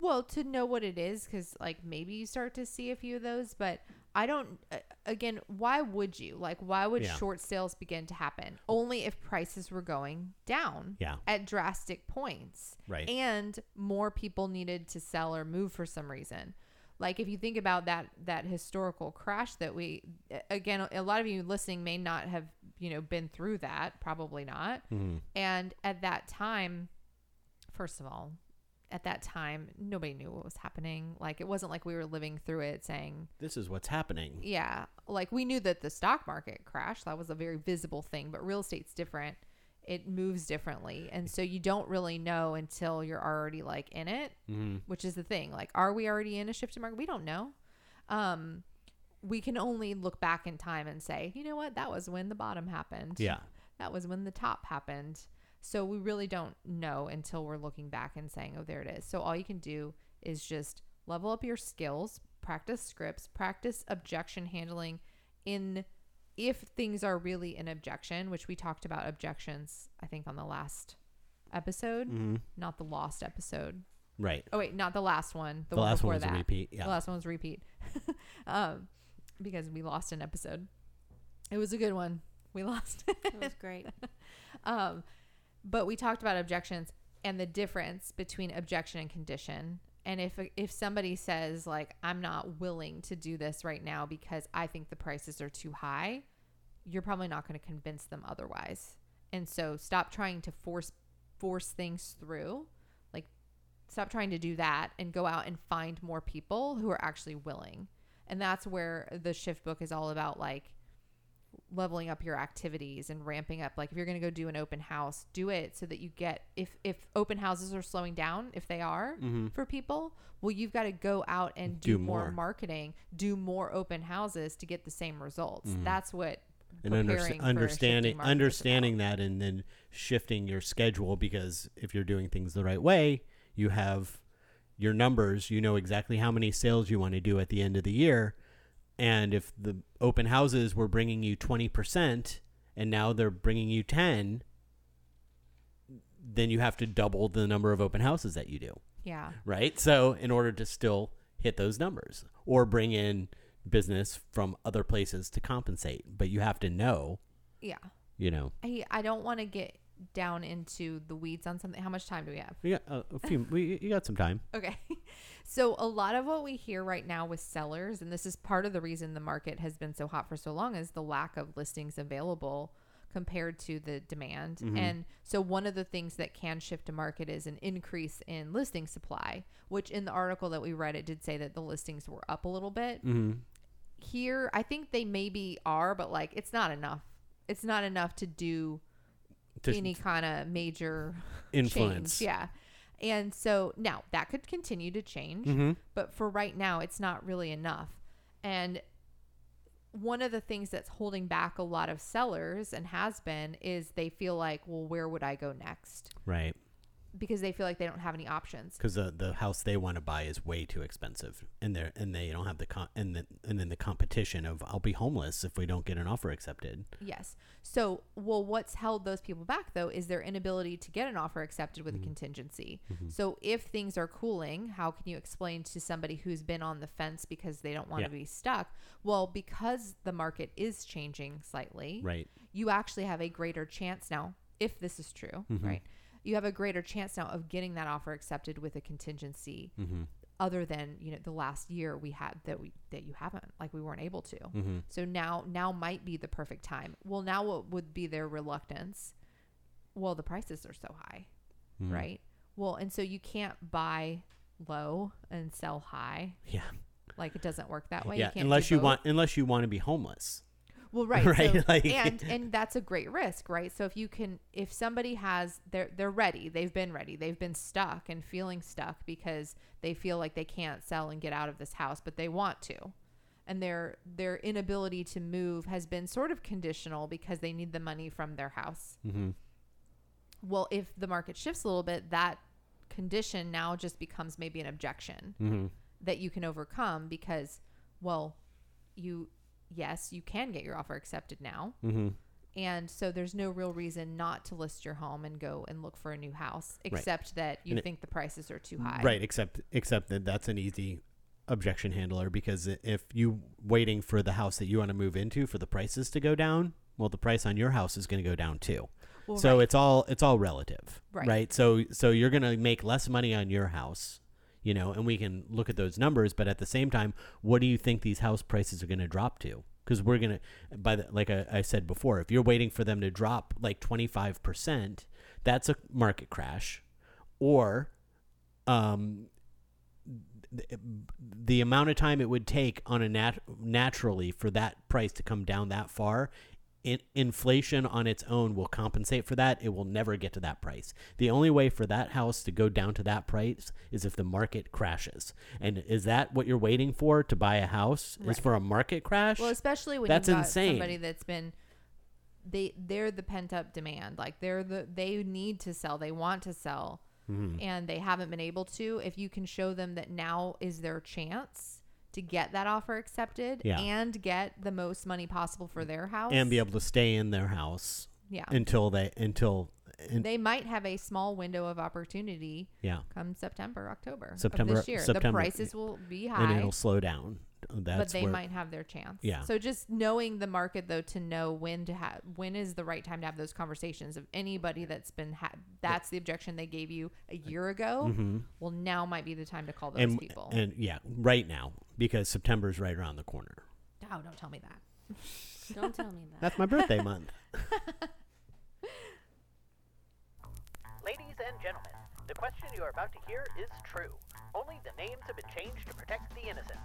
well, to know what it is cuz like maybe you start to see a few of those, but I don't uh, again, why would you? Like why would Yeah. short sales begin to happen? Only if prices were going down. Yeah. At drastic points. Right. And more people needed to sell or move for some reason. Like if you think about that that historical crash that we again a lot of you listening may not have, you know, been through that, probably not. Mm-hmm. And at that time first of all, at that time, nobody knew what was happening. Like it wasn't like we were living through it saying, This is what's happening. yeah, like we knew that the stock market crashed. That was a very visible thing, but real estate's different. It moves differently. And so you don't really know until you're already like in it, Mm-hmm. which is the thing. Like, are we already in a shifting market? We don't know. Um, we can only look back in time and say, you know what, that was when the bottom happened. Yeah. That was when the top happened. So we really don't know until we're looking back and saying, oh, there it is. So all you can do is just level up your skills, practice scripts, practice objection handling in if things are really an objection, which we talked about objections, I think, on the last episode, Mm-hmm. not the lost episode. Right. Oh, wait, not the last one. The, The, one last before one was that. a repeat. Yeah. The last one was a repeat. um, because we lost an episode. It was a good one. We lost. It was great. um, but we talked about objections and the difference between objection and condition. And if if somebody says like I'm not willing to do this right now because I think the prices are too high, you're probably not going to convince them otherwise. And so stop trying to force force things through. Like stop trying to do that and go out and find more people who are actually willing. And that's where the shift book is all about like leveling up your activities and ramping up like if you're going to go do an open house do it so that you get if if open houses are slowing down if they are Mm-hmm. for people well you've got to go out and Do do, more. more. marketing do more open houses to get the same results Mhm. that's what and under- preparing for a understanding shifting market is understanding that and then shifting your schedule because if you're doing things the right way you have your numbers you know exactly how many sales you want to do at the end of the year and if the open houses were bringing you 20% and now they're bringing you 10 then you have to double the number of open houses that you do yeah right? So in order to still hit those numbers or bring in business from other places to compensate, but you have to know, yeah you know, i i don't want to get down into the weeds on something how much time do we have we got a, a few, we you got some time. Okay. So a lot of what we hear right now with sellers, and this is part of the reason the market has been so hot for so long, is the lack of listings available compared to the demand. Mhm. And so one of the things that can shift a market is an increase in listing supply, which in the article that we read, it did say that the listings were up a little bit. Mm-hmm. Here, I think they maybe are, but like it's not enough. It's not enough to do To any kind of major influence. change. Yeah. And so now that could continue to change, Mm-hmm. but for right now, it's not really enough. And one of the things that's holding back a lot of sellers and has been is they feel like, well, where would I go next? Right. Because they feel like they don't have any options. Because the the house they want to buy is way too expensive, and they and they don't have the con- and the, and then the competition of I'll be homeless if we don't get an offer accepted. Yes. So, well, what's held those people back though is their inability to get an offer accepted with a contingency. So, if things are cooling, how can you explain to somebody who's been on the fence because they don't want Yeah. to be stuck? Well, because the market is changing slightly, Right. you actually have a greater chance now, if this is true, Mhm. right? You have a greater chance now of getting that offer accepted with a contingency Mm-hmm. other than, you know, the last year we had that we that you haven't, like we weren't able to. Mm-hmm. So now now might be the perfect time. Well, now what would be their reluctance? Well, the prices are so high, Mm-hmm. right? Well, and so you can't buy low and sell high. Yeah. Like it doesn't work that way. yeah. you can't unless you both. want unless you want to be homeless. Well, right, Right, So, like- and and that's a great risk, right? So if you can, if somebody has, they're they're ready, they've been ready, they've been stuck and feeling stuck because they feel like they can't sell and get out of this house, but they want to, and their their inability to move has been sort of conditional because they need the money from their house. Mm-hmm. Well, if the market shifts a little bit, that condition now just becomes maybe an objection Mm-hmm. that you can overcome because, well, you yes, you can get your offer accepted now. Mm-hmm. And so there's no real reason not to list your home and go and look for a new house, except that you And it- think the prices are too high. Right, except except that that's an easy objection handler because if you waiting for the house that you want to move into for the prices to go down, well, the price on your house is going to go down too. Well, so right. it's all it's all relative, Right. So so you're going to make less money on your house, you know, and we can look at those numbers, but at the same time, what do you think these house prices are going to drop to? Because we're gonna, by the like I, I said before, if you're waiting for them to drop like 25 percent, that's a market crash or um th- the amount of time it would take on a nat- naturally for that price to come down that far in- inflation on its own will compensate for that it will never get to that price the only way for that house to go down to that price is if the market crashes and is that what you're waiting for to buy a house is for a market crash Well, especially when That's you've got insane. somebody that's been they they're the pent up demand. Like they're the they need to sell. They want to sell. Mhm. And they haven't been able to. If you can show them that now is their chance to get that offer accepted Yeah. and get the most money possible for their house. And be able to stay in their house yeah. until they until in, they might have a small window of opportunity yeah. come September, October September- this year. the prices will be high. and it'll slow down that's but they where, might have their chance. Yeah. So just knowing the market though to know when to have when is the right time to have those conversations of anybody that's been ha- that's the objection they gave you a year ago. Mhm. Well, now might be the time to call those and people. and yeah right now because September is right around the corner oh, don't tell me that. Don't tell me that. that's my birthday month Ladies and gentlemen, the question you are about to hear is true. Only the names have been changed to protect the innocent.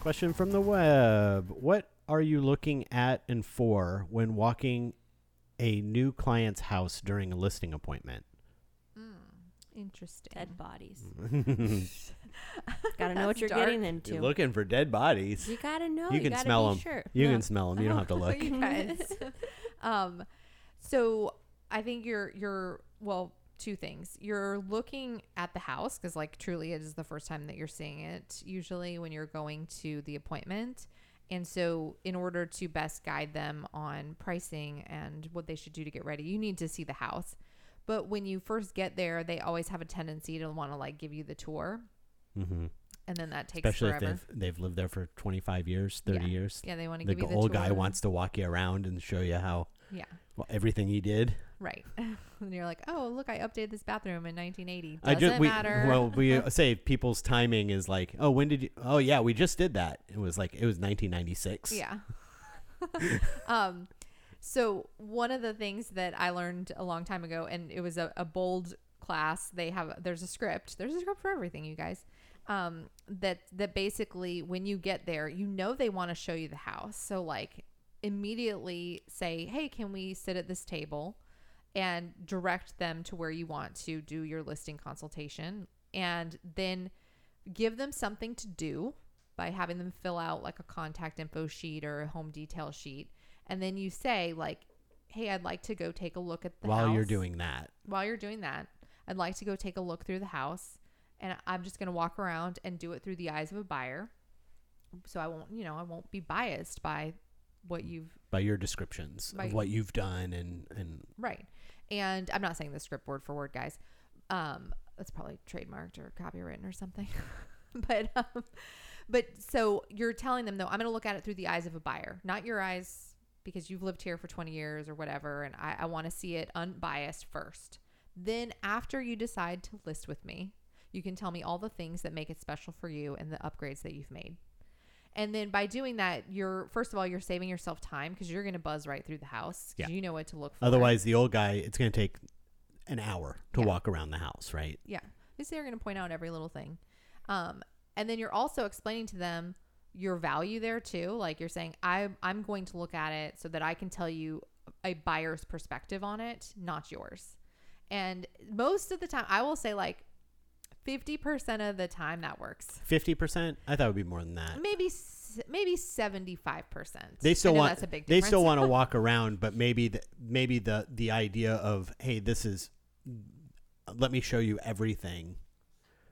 Question from the web. What are you looking at and for when walking a new client's house during a listing appointment? Hmm, interesting. Dead bodies. gotta know what That's you're dark. getting into. looking for dead bodies. you gotta know. you You, can gotta smell be them. Sure. You No. can smell them. You don't have to look. you guys. um, so I think you're you're well two things. You're looking at the house because like truly it is the first time that you're seeing it. Usually when you're going to the appointment. And so, in order to best guide them on pricing and what they should do to get ready, you need to see the house. But when you first get there, they always have a tendency to want to like give you the tour, hmm and then that takes Especially forever. if they've they've lived there for 25 years, 30 Yeah. years. yeah, they want to The give you the old guy wants to walk you around and show you how Yeah. well, everything he did. Right. and you're like, oh, look, I updated this bathroom in 1980. I Doesn't just we matter. well we say people's timing is like, oh, when did you? Oh yeah, we just did that. It was like it was 1996. yeah. um, so one of the things that I learned a long time ago, and it was a, a bold class. They have there's a script. There's a script for everything, you guys. Um, that that basically when you get there, you know they want to show you the house. So like immediately say, hey, can we sit at this table? and direct them to where you want to do your listing consultation and then give them something to do by having them fill out like a contact info sheet or a home detail sheet and then you say like hey i'd like to go take a look at the While you're doing that, while you're doing that i'd like to go take a look through the house and i'm just going to walk around and do it through the eyes of a buyer so i won't you know i won't be biased by what you've by your descriptions By- of what you've done and and Right. And I'm not saying the script word for word, guys. Um, that's probably trademarked or copywritten or something. but um, but so you're telling them though, I'm going to look at it through the eyes of a buyer, not your eyes because you've lived here for 20 years or whatever, and I, I want to see it unbiased first. Then after you decide to list with me, you can tell me all the things that make it special for you and the upgrades that you've made. And then by doing that, you're first of all you're saving yourself time because you're going to buzz right through the house because Yeah. you know what to look for. otherwise the old guy it's going to take an hour to Yeah. walk around the house, right? Yeah. Say they're going to point out every little thing. Um, and then you're also explaining to them your value there too. Like you're saying, I, I'm going to look at it so that I can tell you a buyer's perspective on it, not yours. And most of the time, I will say like 50% of the time that works. 50%? I thought it would be more than that. Maybe maybe 75%. They still I know want that's a big they still want to walk around, but maybe the, maybe the the idea of hey, this is let me show you everything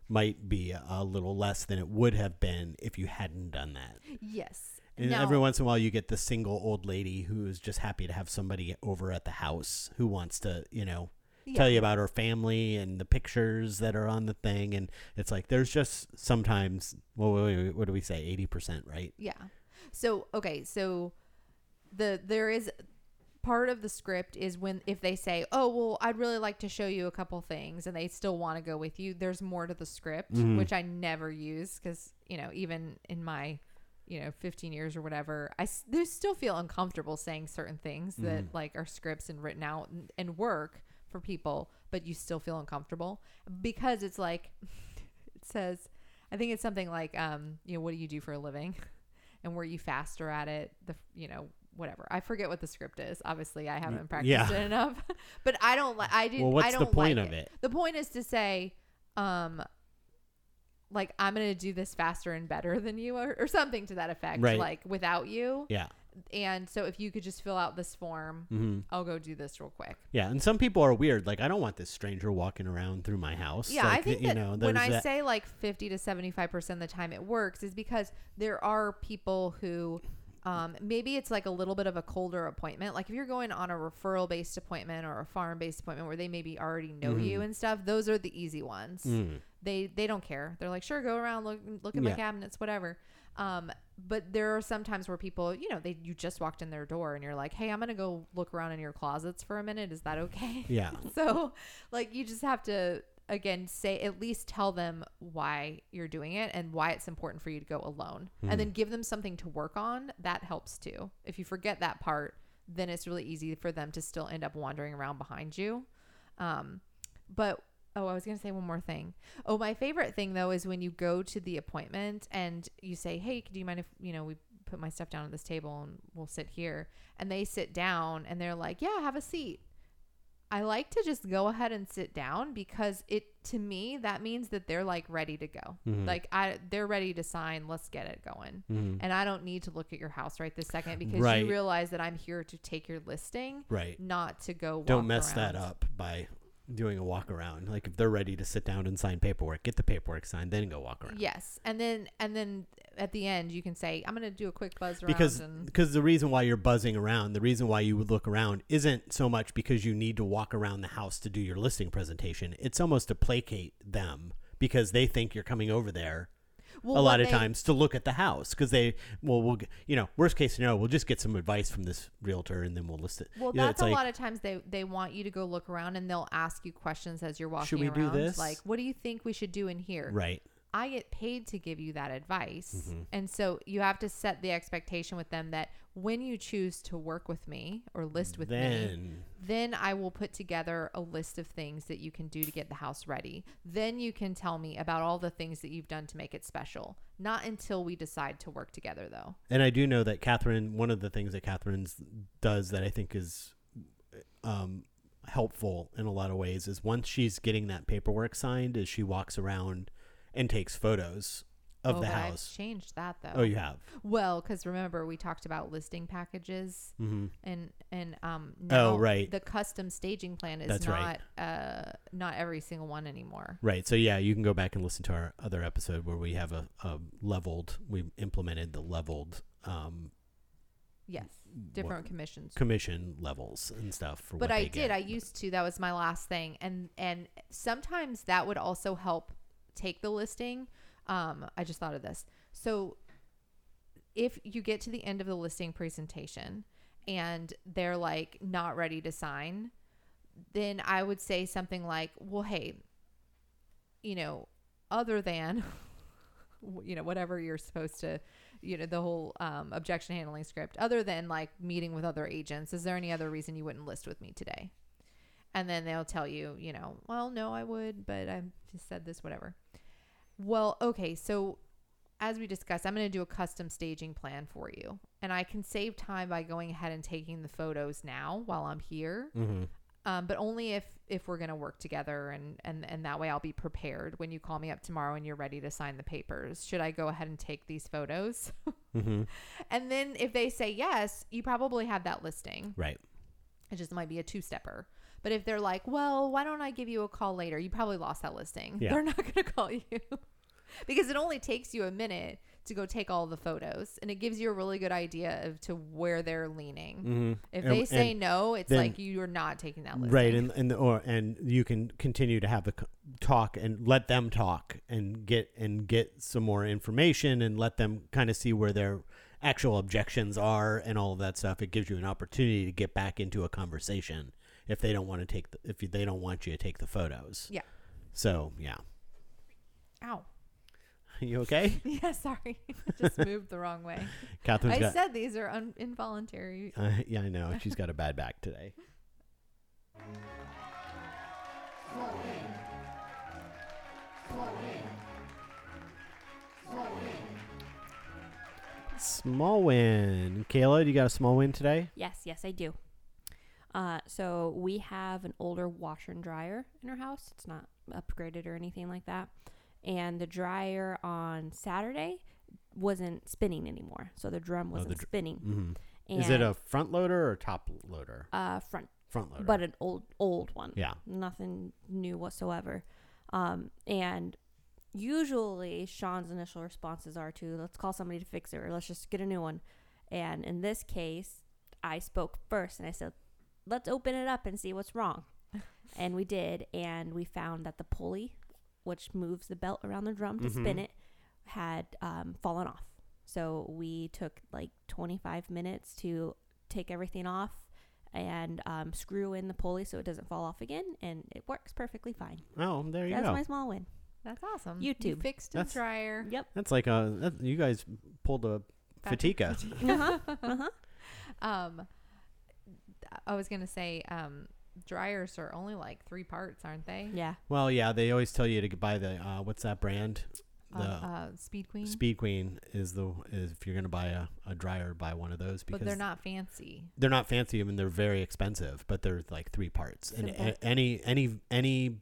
might be a little less than it would have been if you hadn't done that. yes. And every once in a while, you get the single old lady who is just happy to have somebody over at the house who wants to, you know, tell you about her family and the pictures that are on the thing. And it's like there's just sometimes, well, what do we- what do we say, eighty percent, right? Yeah. So okay, so the there is part of the script is when if they say, "Oh, well, I'd really like to show you a couple things," and they still want to go with you. There's more to the script, Mhm. which I never use because you know even in my you know 15 years or whatever, I s- they still feel uncomfortable saying certain things that Mhm. like are scripts and written out and, and work for people, but you still feel uncomfortable because it's like it says. I think it's something like, um, you know, what do you do for a living, and were you faster at it? The you know whatever. I forget what the script is. Obviously, I haven't practiced yeah. it enough. but I don't like. I didn't. Well, what's I the don't point like of it? The point is to say, um, like I'm gonna do this faster and better than you, or, or something to that effect. Right. Like without you. Yeah. And so if you could just fill out this form, hmm I'll go do this real quick. Yeah, and some people are weird. Like, I don't want this stranger walking around through my house. Yeah, I Like, think you that know, when I that- say like 50 to 75% of the time it works is because there are people who um, maybe it's like a little bit of a colder appointment. Like if you're going on a referral based appointment or a farm based appointment where they maybe already know you Mhm. and stuff, those are the easy ones. Mm. They they don't care. They're like, sure, go around, look look at my Yeah. cabinets, whatever. Um, but there are some times where people, you know, they you just walked in their door and you're like, hey, I'm gonna go look around in your closets for a minute. Is that okay? Yeah. so like you just have to again say at least tell them why you're doing it and why it's important for you to go alone and then give them something to work on that helps too if you forget that part then it's really easy for them to still end up wandering around behind you um but oh i was going to say one more thing oh my favorite thing though is when you go to the appointment and you say hey do you mind if you know we put my stuff down at this table and we'll sit here and they sit down and they're like yeah have a seat I like to just go ahead and sit down because it to me that means that they're like ready to go. Mhm. Like I they're ready to sign, let's get it going. Mhm. And I don't need to look at your house right this second because Right. you realize that I'm here to take your listing, Right. not to go walk Don't mess that up by doing a walk around. Like if they're ready to sit down and sign paperwork, get the paperwork signed, then go walk around. Yes. And then and then at the end you can say I'm going to do a quick buzz around Because because the reason why you're buzzing around, the reason why you would look around isn't so much because you need to walk around the house to do your listing presentation. It's almost to placate them because they think you're coming over there well, a lot of they- times to look at the house because they well we'll you know worst case scenario we'll just get some advice from this realtor and then we'll list it. Well, You know, that's a like, lot of times they they want you to go look around and they'll ask you questions as you're walking Should we do this? Like, what do you think we should do in here? right. I get paid to give you that advice. Mhm. And so you have to set the expectation with them that when you choose to work with me or list with me, Then then I will put together a list of things that you can do to get the house ready. Then you can tell me about all the things that you've done to make it special. Not until we decide to work together, though. And I do know that Catherine, one of the things that Catherine does that I think is um, helpful in a lot of ways is once she's getting that paperwork signed, is she walks around and takes photos of oh, the but I've house. changed that though. Oh, you have. Well, because remember we talked about listing packages hmm and and um now Oh, right. the custom staging plan is That's not right. uh not every single one anymore. Right. So yeah, you can go back and listen to our other episode where we have a, a leveled. We implemented the leveled um, Yes, different commissions. commission levels and stuff for. but what I did. get. I used to. That was my last thing, and and sometimes that would also help take the listing. Um, I just thought of this. So if you get to the end of the listing presentation and they're like not ready to sign, then I would say something like, "Well, hey, you know, other than." you know whatever you're supposed to you know the whole um, objection handling script other than like meeting with other agents is there any other reason you wouldn't list with me today and then they'll tell you you know well no i would but i just said this whatever well okay so as we discussed i'm going to do a custom staging plan for you and i can save time by going ahead and taking the photos now while i'm here Mhm. um, but only if if we're gonna work together and and and that way I'll be prepared when you call me up tomorrow and you're ready to sign the papers. Should I go ahead and take these photos? Mhm. and then if they say yes, you probably have that listing. Right. It just might be a two stepper. But if they're like, well, why don't I give you a call later? You probably lost that listing. Yeah. They're not gonna call you because it only takes you a minute to go take all the photos and it gives you a really good idea of to where they're leaning. Mm-hmm. If they say no, it's then- like you are not taking that listing. right and and or and you can continue to have the talk and let them talk and get and get some more information and let them kind of see where they're actual objections are and all of that stuff. It gives you an opportunity to get back into a conversation if they don't want to take the, if they don't want you to take the photos. Yeah. So yeah, Ow. you okay? Yeah, sorry. Just moved the wrong way. Catherine's I got. said these are un- involuntary. uh, yeah, I know she's got a bad back today. Small win. Kayla, you got a small win today? Yes, yes, I do. Uh, so we have an older washer and dryer in our house. It's not upgraded or anything like that. And the dryer on Saturday wasn't spinning anymore. So the drum wasn't Oh, dr- spinning. hmm And, Is it a front loader or top loader? uh, front, Front loader. but an old old one? yeah. nothing new whatsoever. Um, and usually Sean's initial responses are to let's call somebody to fix it or let's just get a new one. And in this case, I spoke first and I said, let's open it up and see what's wrong. and we did, and we found that the pulley, which moves the belt around the drum to spin Mhm. it, had um, fallen off. So we took like 25 minutes to take everything off and um, screw in the pulley so it doesn't fall off again, and it works perfectly fine. Oh, there you That's go. That's my small win. That's awesome. You YouTube. fixed a That's- dryer. Yep. That's like a. That, you guys pulled a Patrick Fatika. Uh-huh. uh-huh. Um, I was gonna say, um, dryers are only like three parts, aren't they? Yeah. Well, yeah, they always tell you to buy the uh, what's that brand? Uh, The uh, Speed Queen. Speed Queen is the is if you're gonna buy a, a dryer, buy one of those because but they're not fancy. they're not fancy. I mean, they're very expensive, but they're like three parts. And a- any any any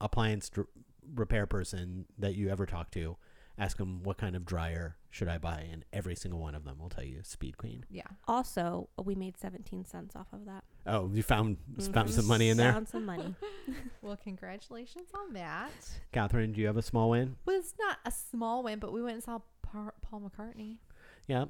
appliance dr- repair person that you ever talk to, ask them what kind of dryer should I buy, and every single one of them will tell you Speed Queen. Yeah. Also, we made 17 cents off of that. Oh, you found found Mhm. some money in there, Found some money. Well, congratulations on that. Catherine. Do you have a small win? Well, it's not a small win, but we went and saw Par- Paul McCartney. Yeah,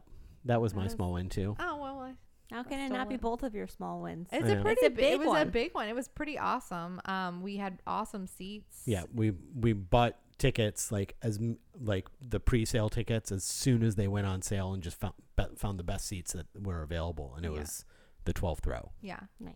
that was my was- small win too. Oh well, I, How can it Still not be both of your small wins? it's Yeah. a pretty It's a big. big It was a big one. It was pretty awesome. Um, we had awesome seats. Yeah, we we bought tickets like as like the pre-sale tickets as soon as they went on sale and just found found the best seats that were available and it Yeah. was the 12th row. Yeah. Nice.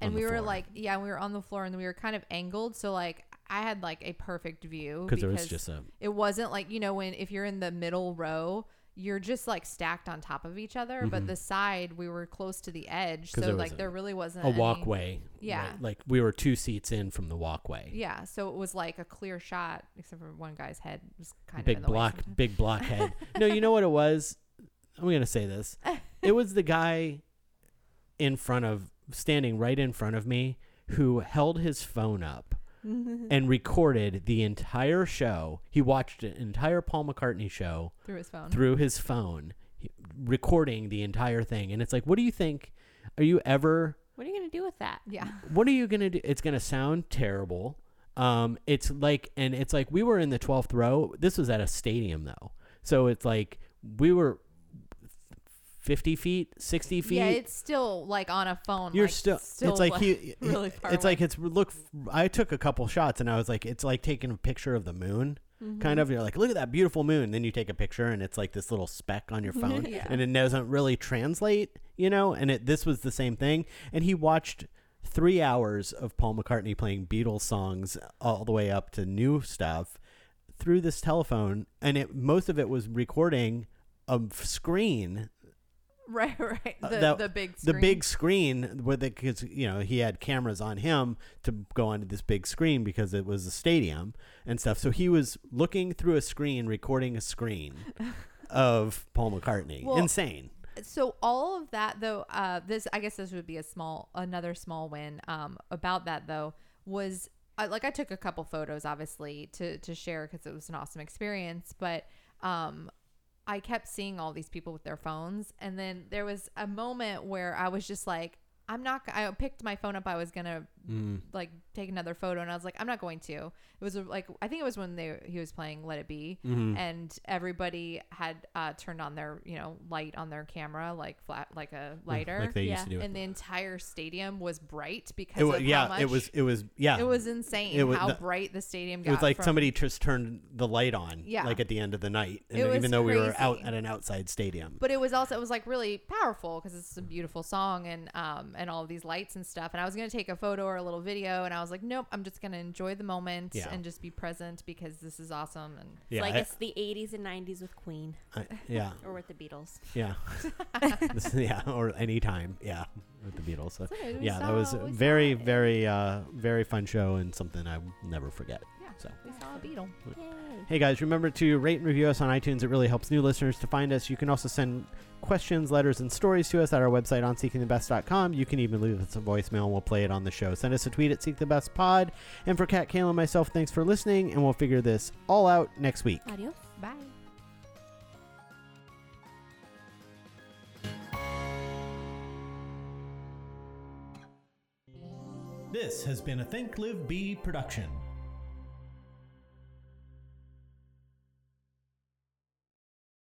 And we were floor. like, yeah, we were on the floor and we were kind of angled, so like I had like a perfect view because there was just a it wasn't like you know when if you're in the middle row you're just like stacked on top of each other but Mhm. the side we were close to the edge. so there like a- there really wasn't a any- walkway. Yeah. right? Like we were two seats in from the walkway. yeah so it was like a clear shot except for one guy's head was kind of big in way block big block head. no, you know what it was? I'm going to say this. It was the guy in front of standing right in front of me who held his phone up and recorded the entire show. He watched an entire Paul McCartney show through his phone through his phone, he- recording the entire thing. And it's like, what do you think? Are you ever? What are you going to do with that? yeah What are you gonna do? It's gonna sound terrible. Um, it's like, and it's like we were in the twelfth row. This was at a stadium though, so it's like we were fifty feet, sixty feet. yeah it's still like on a phone You're like, still, It's like he. really far it's away. like it's look. I took a couple shots and I was like, it's like taking a picture of the moon. Mm-hmm. Kind of, you're like, look at that beautiful moon. Then you take a picture, and it's like this little speck on your phone, Yeah. and it doesn't really translate, you know. And it this was the same thing. And he watched three hours of Paul McCartney playing Beatles songs all the way up to new stuff through this telephone, and it most of it was recording a screen right right uh, the, that- the big the screen. big screen where the because you know he had cameras on him to go onto this big screen because it was a stadium and stuff. So he was looking through a screen, recording a screen of Paul McCartney. Well, Insane. so all of that though uh this i guess this would be a small another small win um about that though was I, like i took a couple photos obviously to to share because it was an awesome experience but um i kept seeing all these people with their phones and then there was a moment where i was just like i'm not i picked my phone up i was gonna Mm. like take another photo and I was like I'm not going to. It was like I think it was when they he was playing Let It Be Mhm. and everybody had uh, turned on their you know light on their camera like flat like a lighter like they Yeah. used to do. and the entire stadium was bright because It was, of yeah, how much it was. It was. Yeah, it was insane It was- how the- bright the stadium It was like from- somebody just turned the light on. Yeah. like at the end of the night, and It was even though we were out at an outside stadium. but it was also it was like really powerful because it's a beautiful song and um and all of these lights and stuff and i was gonna take a photo or a little video and i was like nope i'm just gonna enjoy the moment Yeah. and just be present because this is awesome and yeah, like I- it's the 80s and 90s with Queen I- yeah, or with the Beatles. yeah, This- yeah, or anytime, yeah, with the Beatles. So, okay, we yeah, that saw- was a we saw very, it. very, uh, very fun show and something I will never forget. Yeah So. we saw a beetle Yay. Hey guys, remember to rate and review us on iTunes. It really helps new listeners to find us. You can also send questions, letters, and stories to us at our website on seekingthebest.com. You can even leave us a voicemail and we'll play it on the show. Send us a tweet at Seek the Best Pod. And for Kat, Kayla, and myself, thanks for listening, and we'll figure this all out next week. Adios. bye This has been a Think Live Be production.